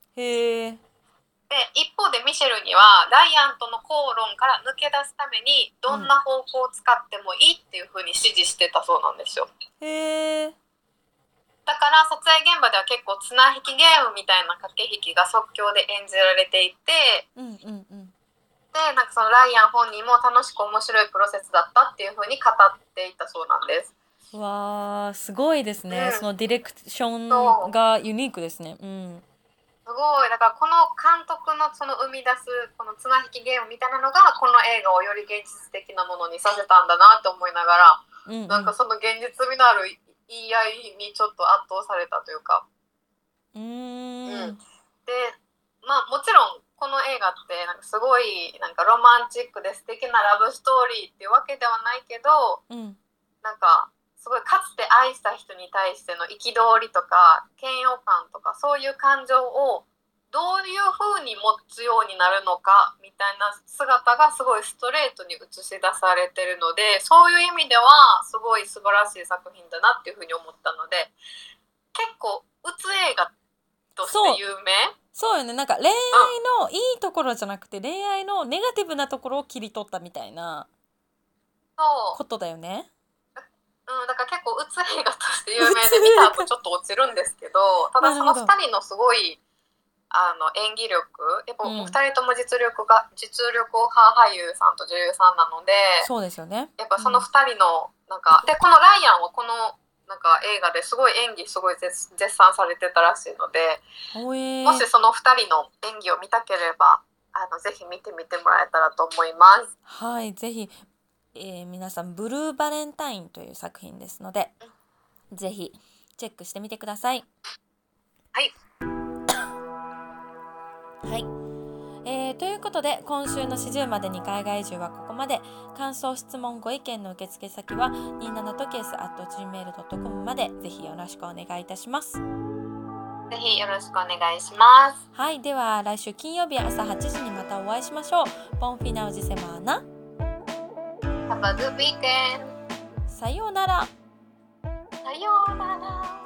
で一方でミシェルにはライアンとの口論から抜け出すためにどんな方法を使ってもいいっていうふうに指示してたそうなんですよ。へえ。だから撮影現場では結構綱引きゲームみたいな駆け引きが即興で演じられていてうんうんうん。でなんかそのライアン本人も楽しく面白いプロセスだったっていうふうに語っていたそうなんです。うわーすごいですね、うん。そのディレクションがユニークですね。うんすごい。だからこの監督のその生み出すこの綱引きゲームみたいなのがこの映画をより現実的なものにさせたんだなって思いながらうんうん。なんかその現実味のある言い合いにちょっと圧倒されたというか。うーん。うん。でまあもちろんこの映画ってなんかすごいなんかロマンチックで素敵なラブストーリーっていうわけではないけどうん。なんかすごいかつて愛した人に対しての憤りとか嫌悪感とかそういう感情をどういう風に持つようになるのかみたいな姿がすごいストレートに映し出されてるのでそういう意味ではすごい素晴らしい作品だなっていう風に思ったので結構うつ映画として有名？そう。よね。なんか恋愛のいいところじゃなくて恋愛のネガティブなところを切り取ったみたいなことだよねうん、だから結構うつ映画として有名で見た後ちょっと落ちるんですけどただその2人のすごいあの演技力やっぱうん。2人とも実力が実力派俳優さんと女優さんなのでそうですよね。やっぱその2人のなんかでこのライアンはこのなんか映画ですごい演技すごい絶絶賛されてたらしいのでおえもしその2人の演技を見たければあのぜひ見てみてもらえたらと思います。はいぜひ、えー皆さん「ブルーバレンタイン」という作品ですのでぜひチェックしてみてください。はい。はい、えーということで今週の四十までに海外移住はここまで。感想質問ご意見の受付先は27とケース at gmail.com まで。ぜひよろしくお願いいたします。ぜひよろしくお願いします。はい。では来週金曜日朝8時にまたお会いしましょう。ボンフィナウジセマーナ Have a good weekend! さようならさようなら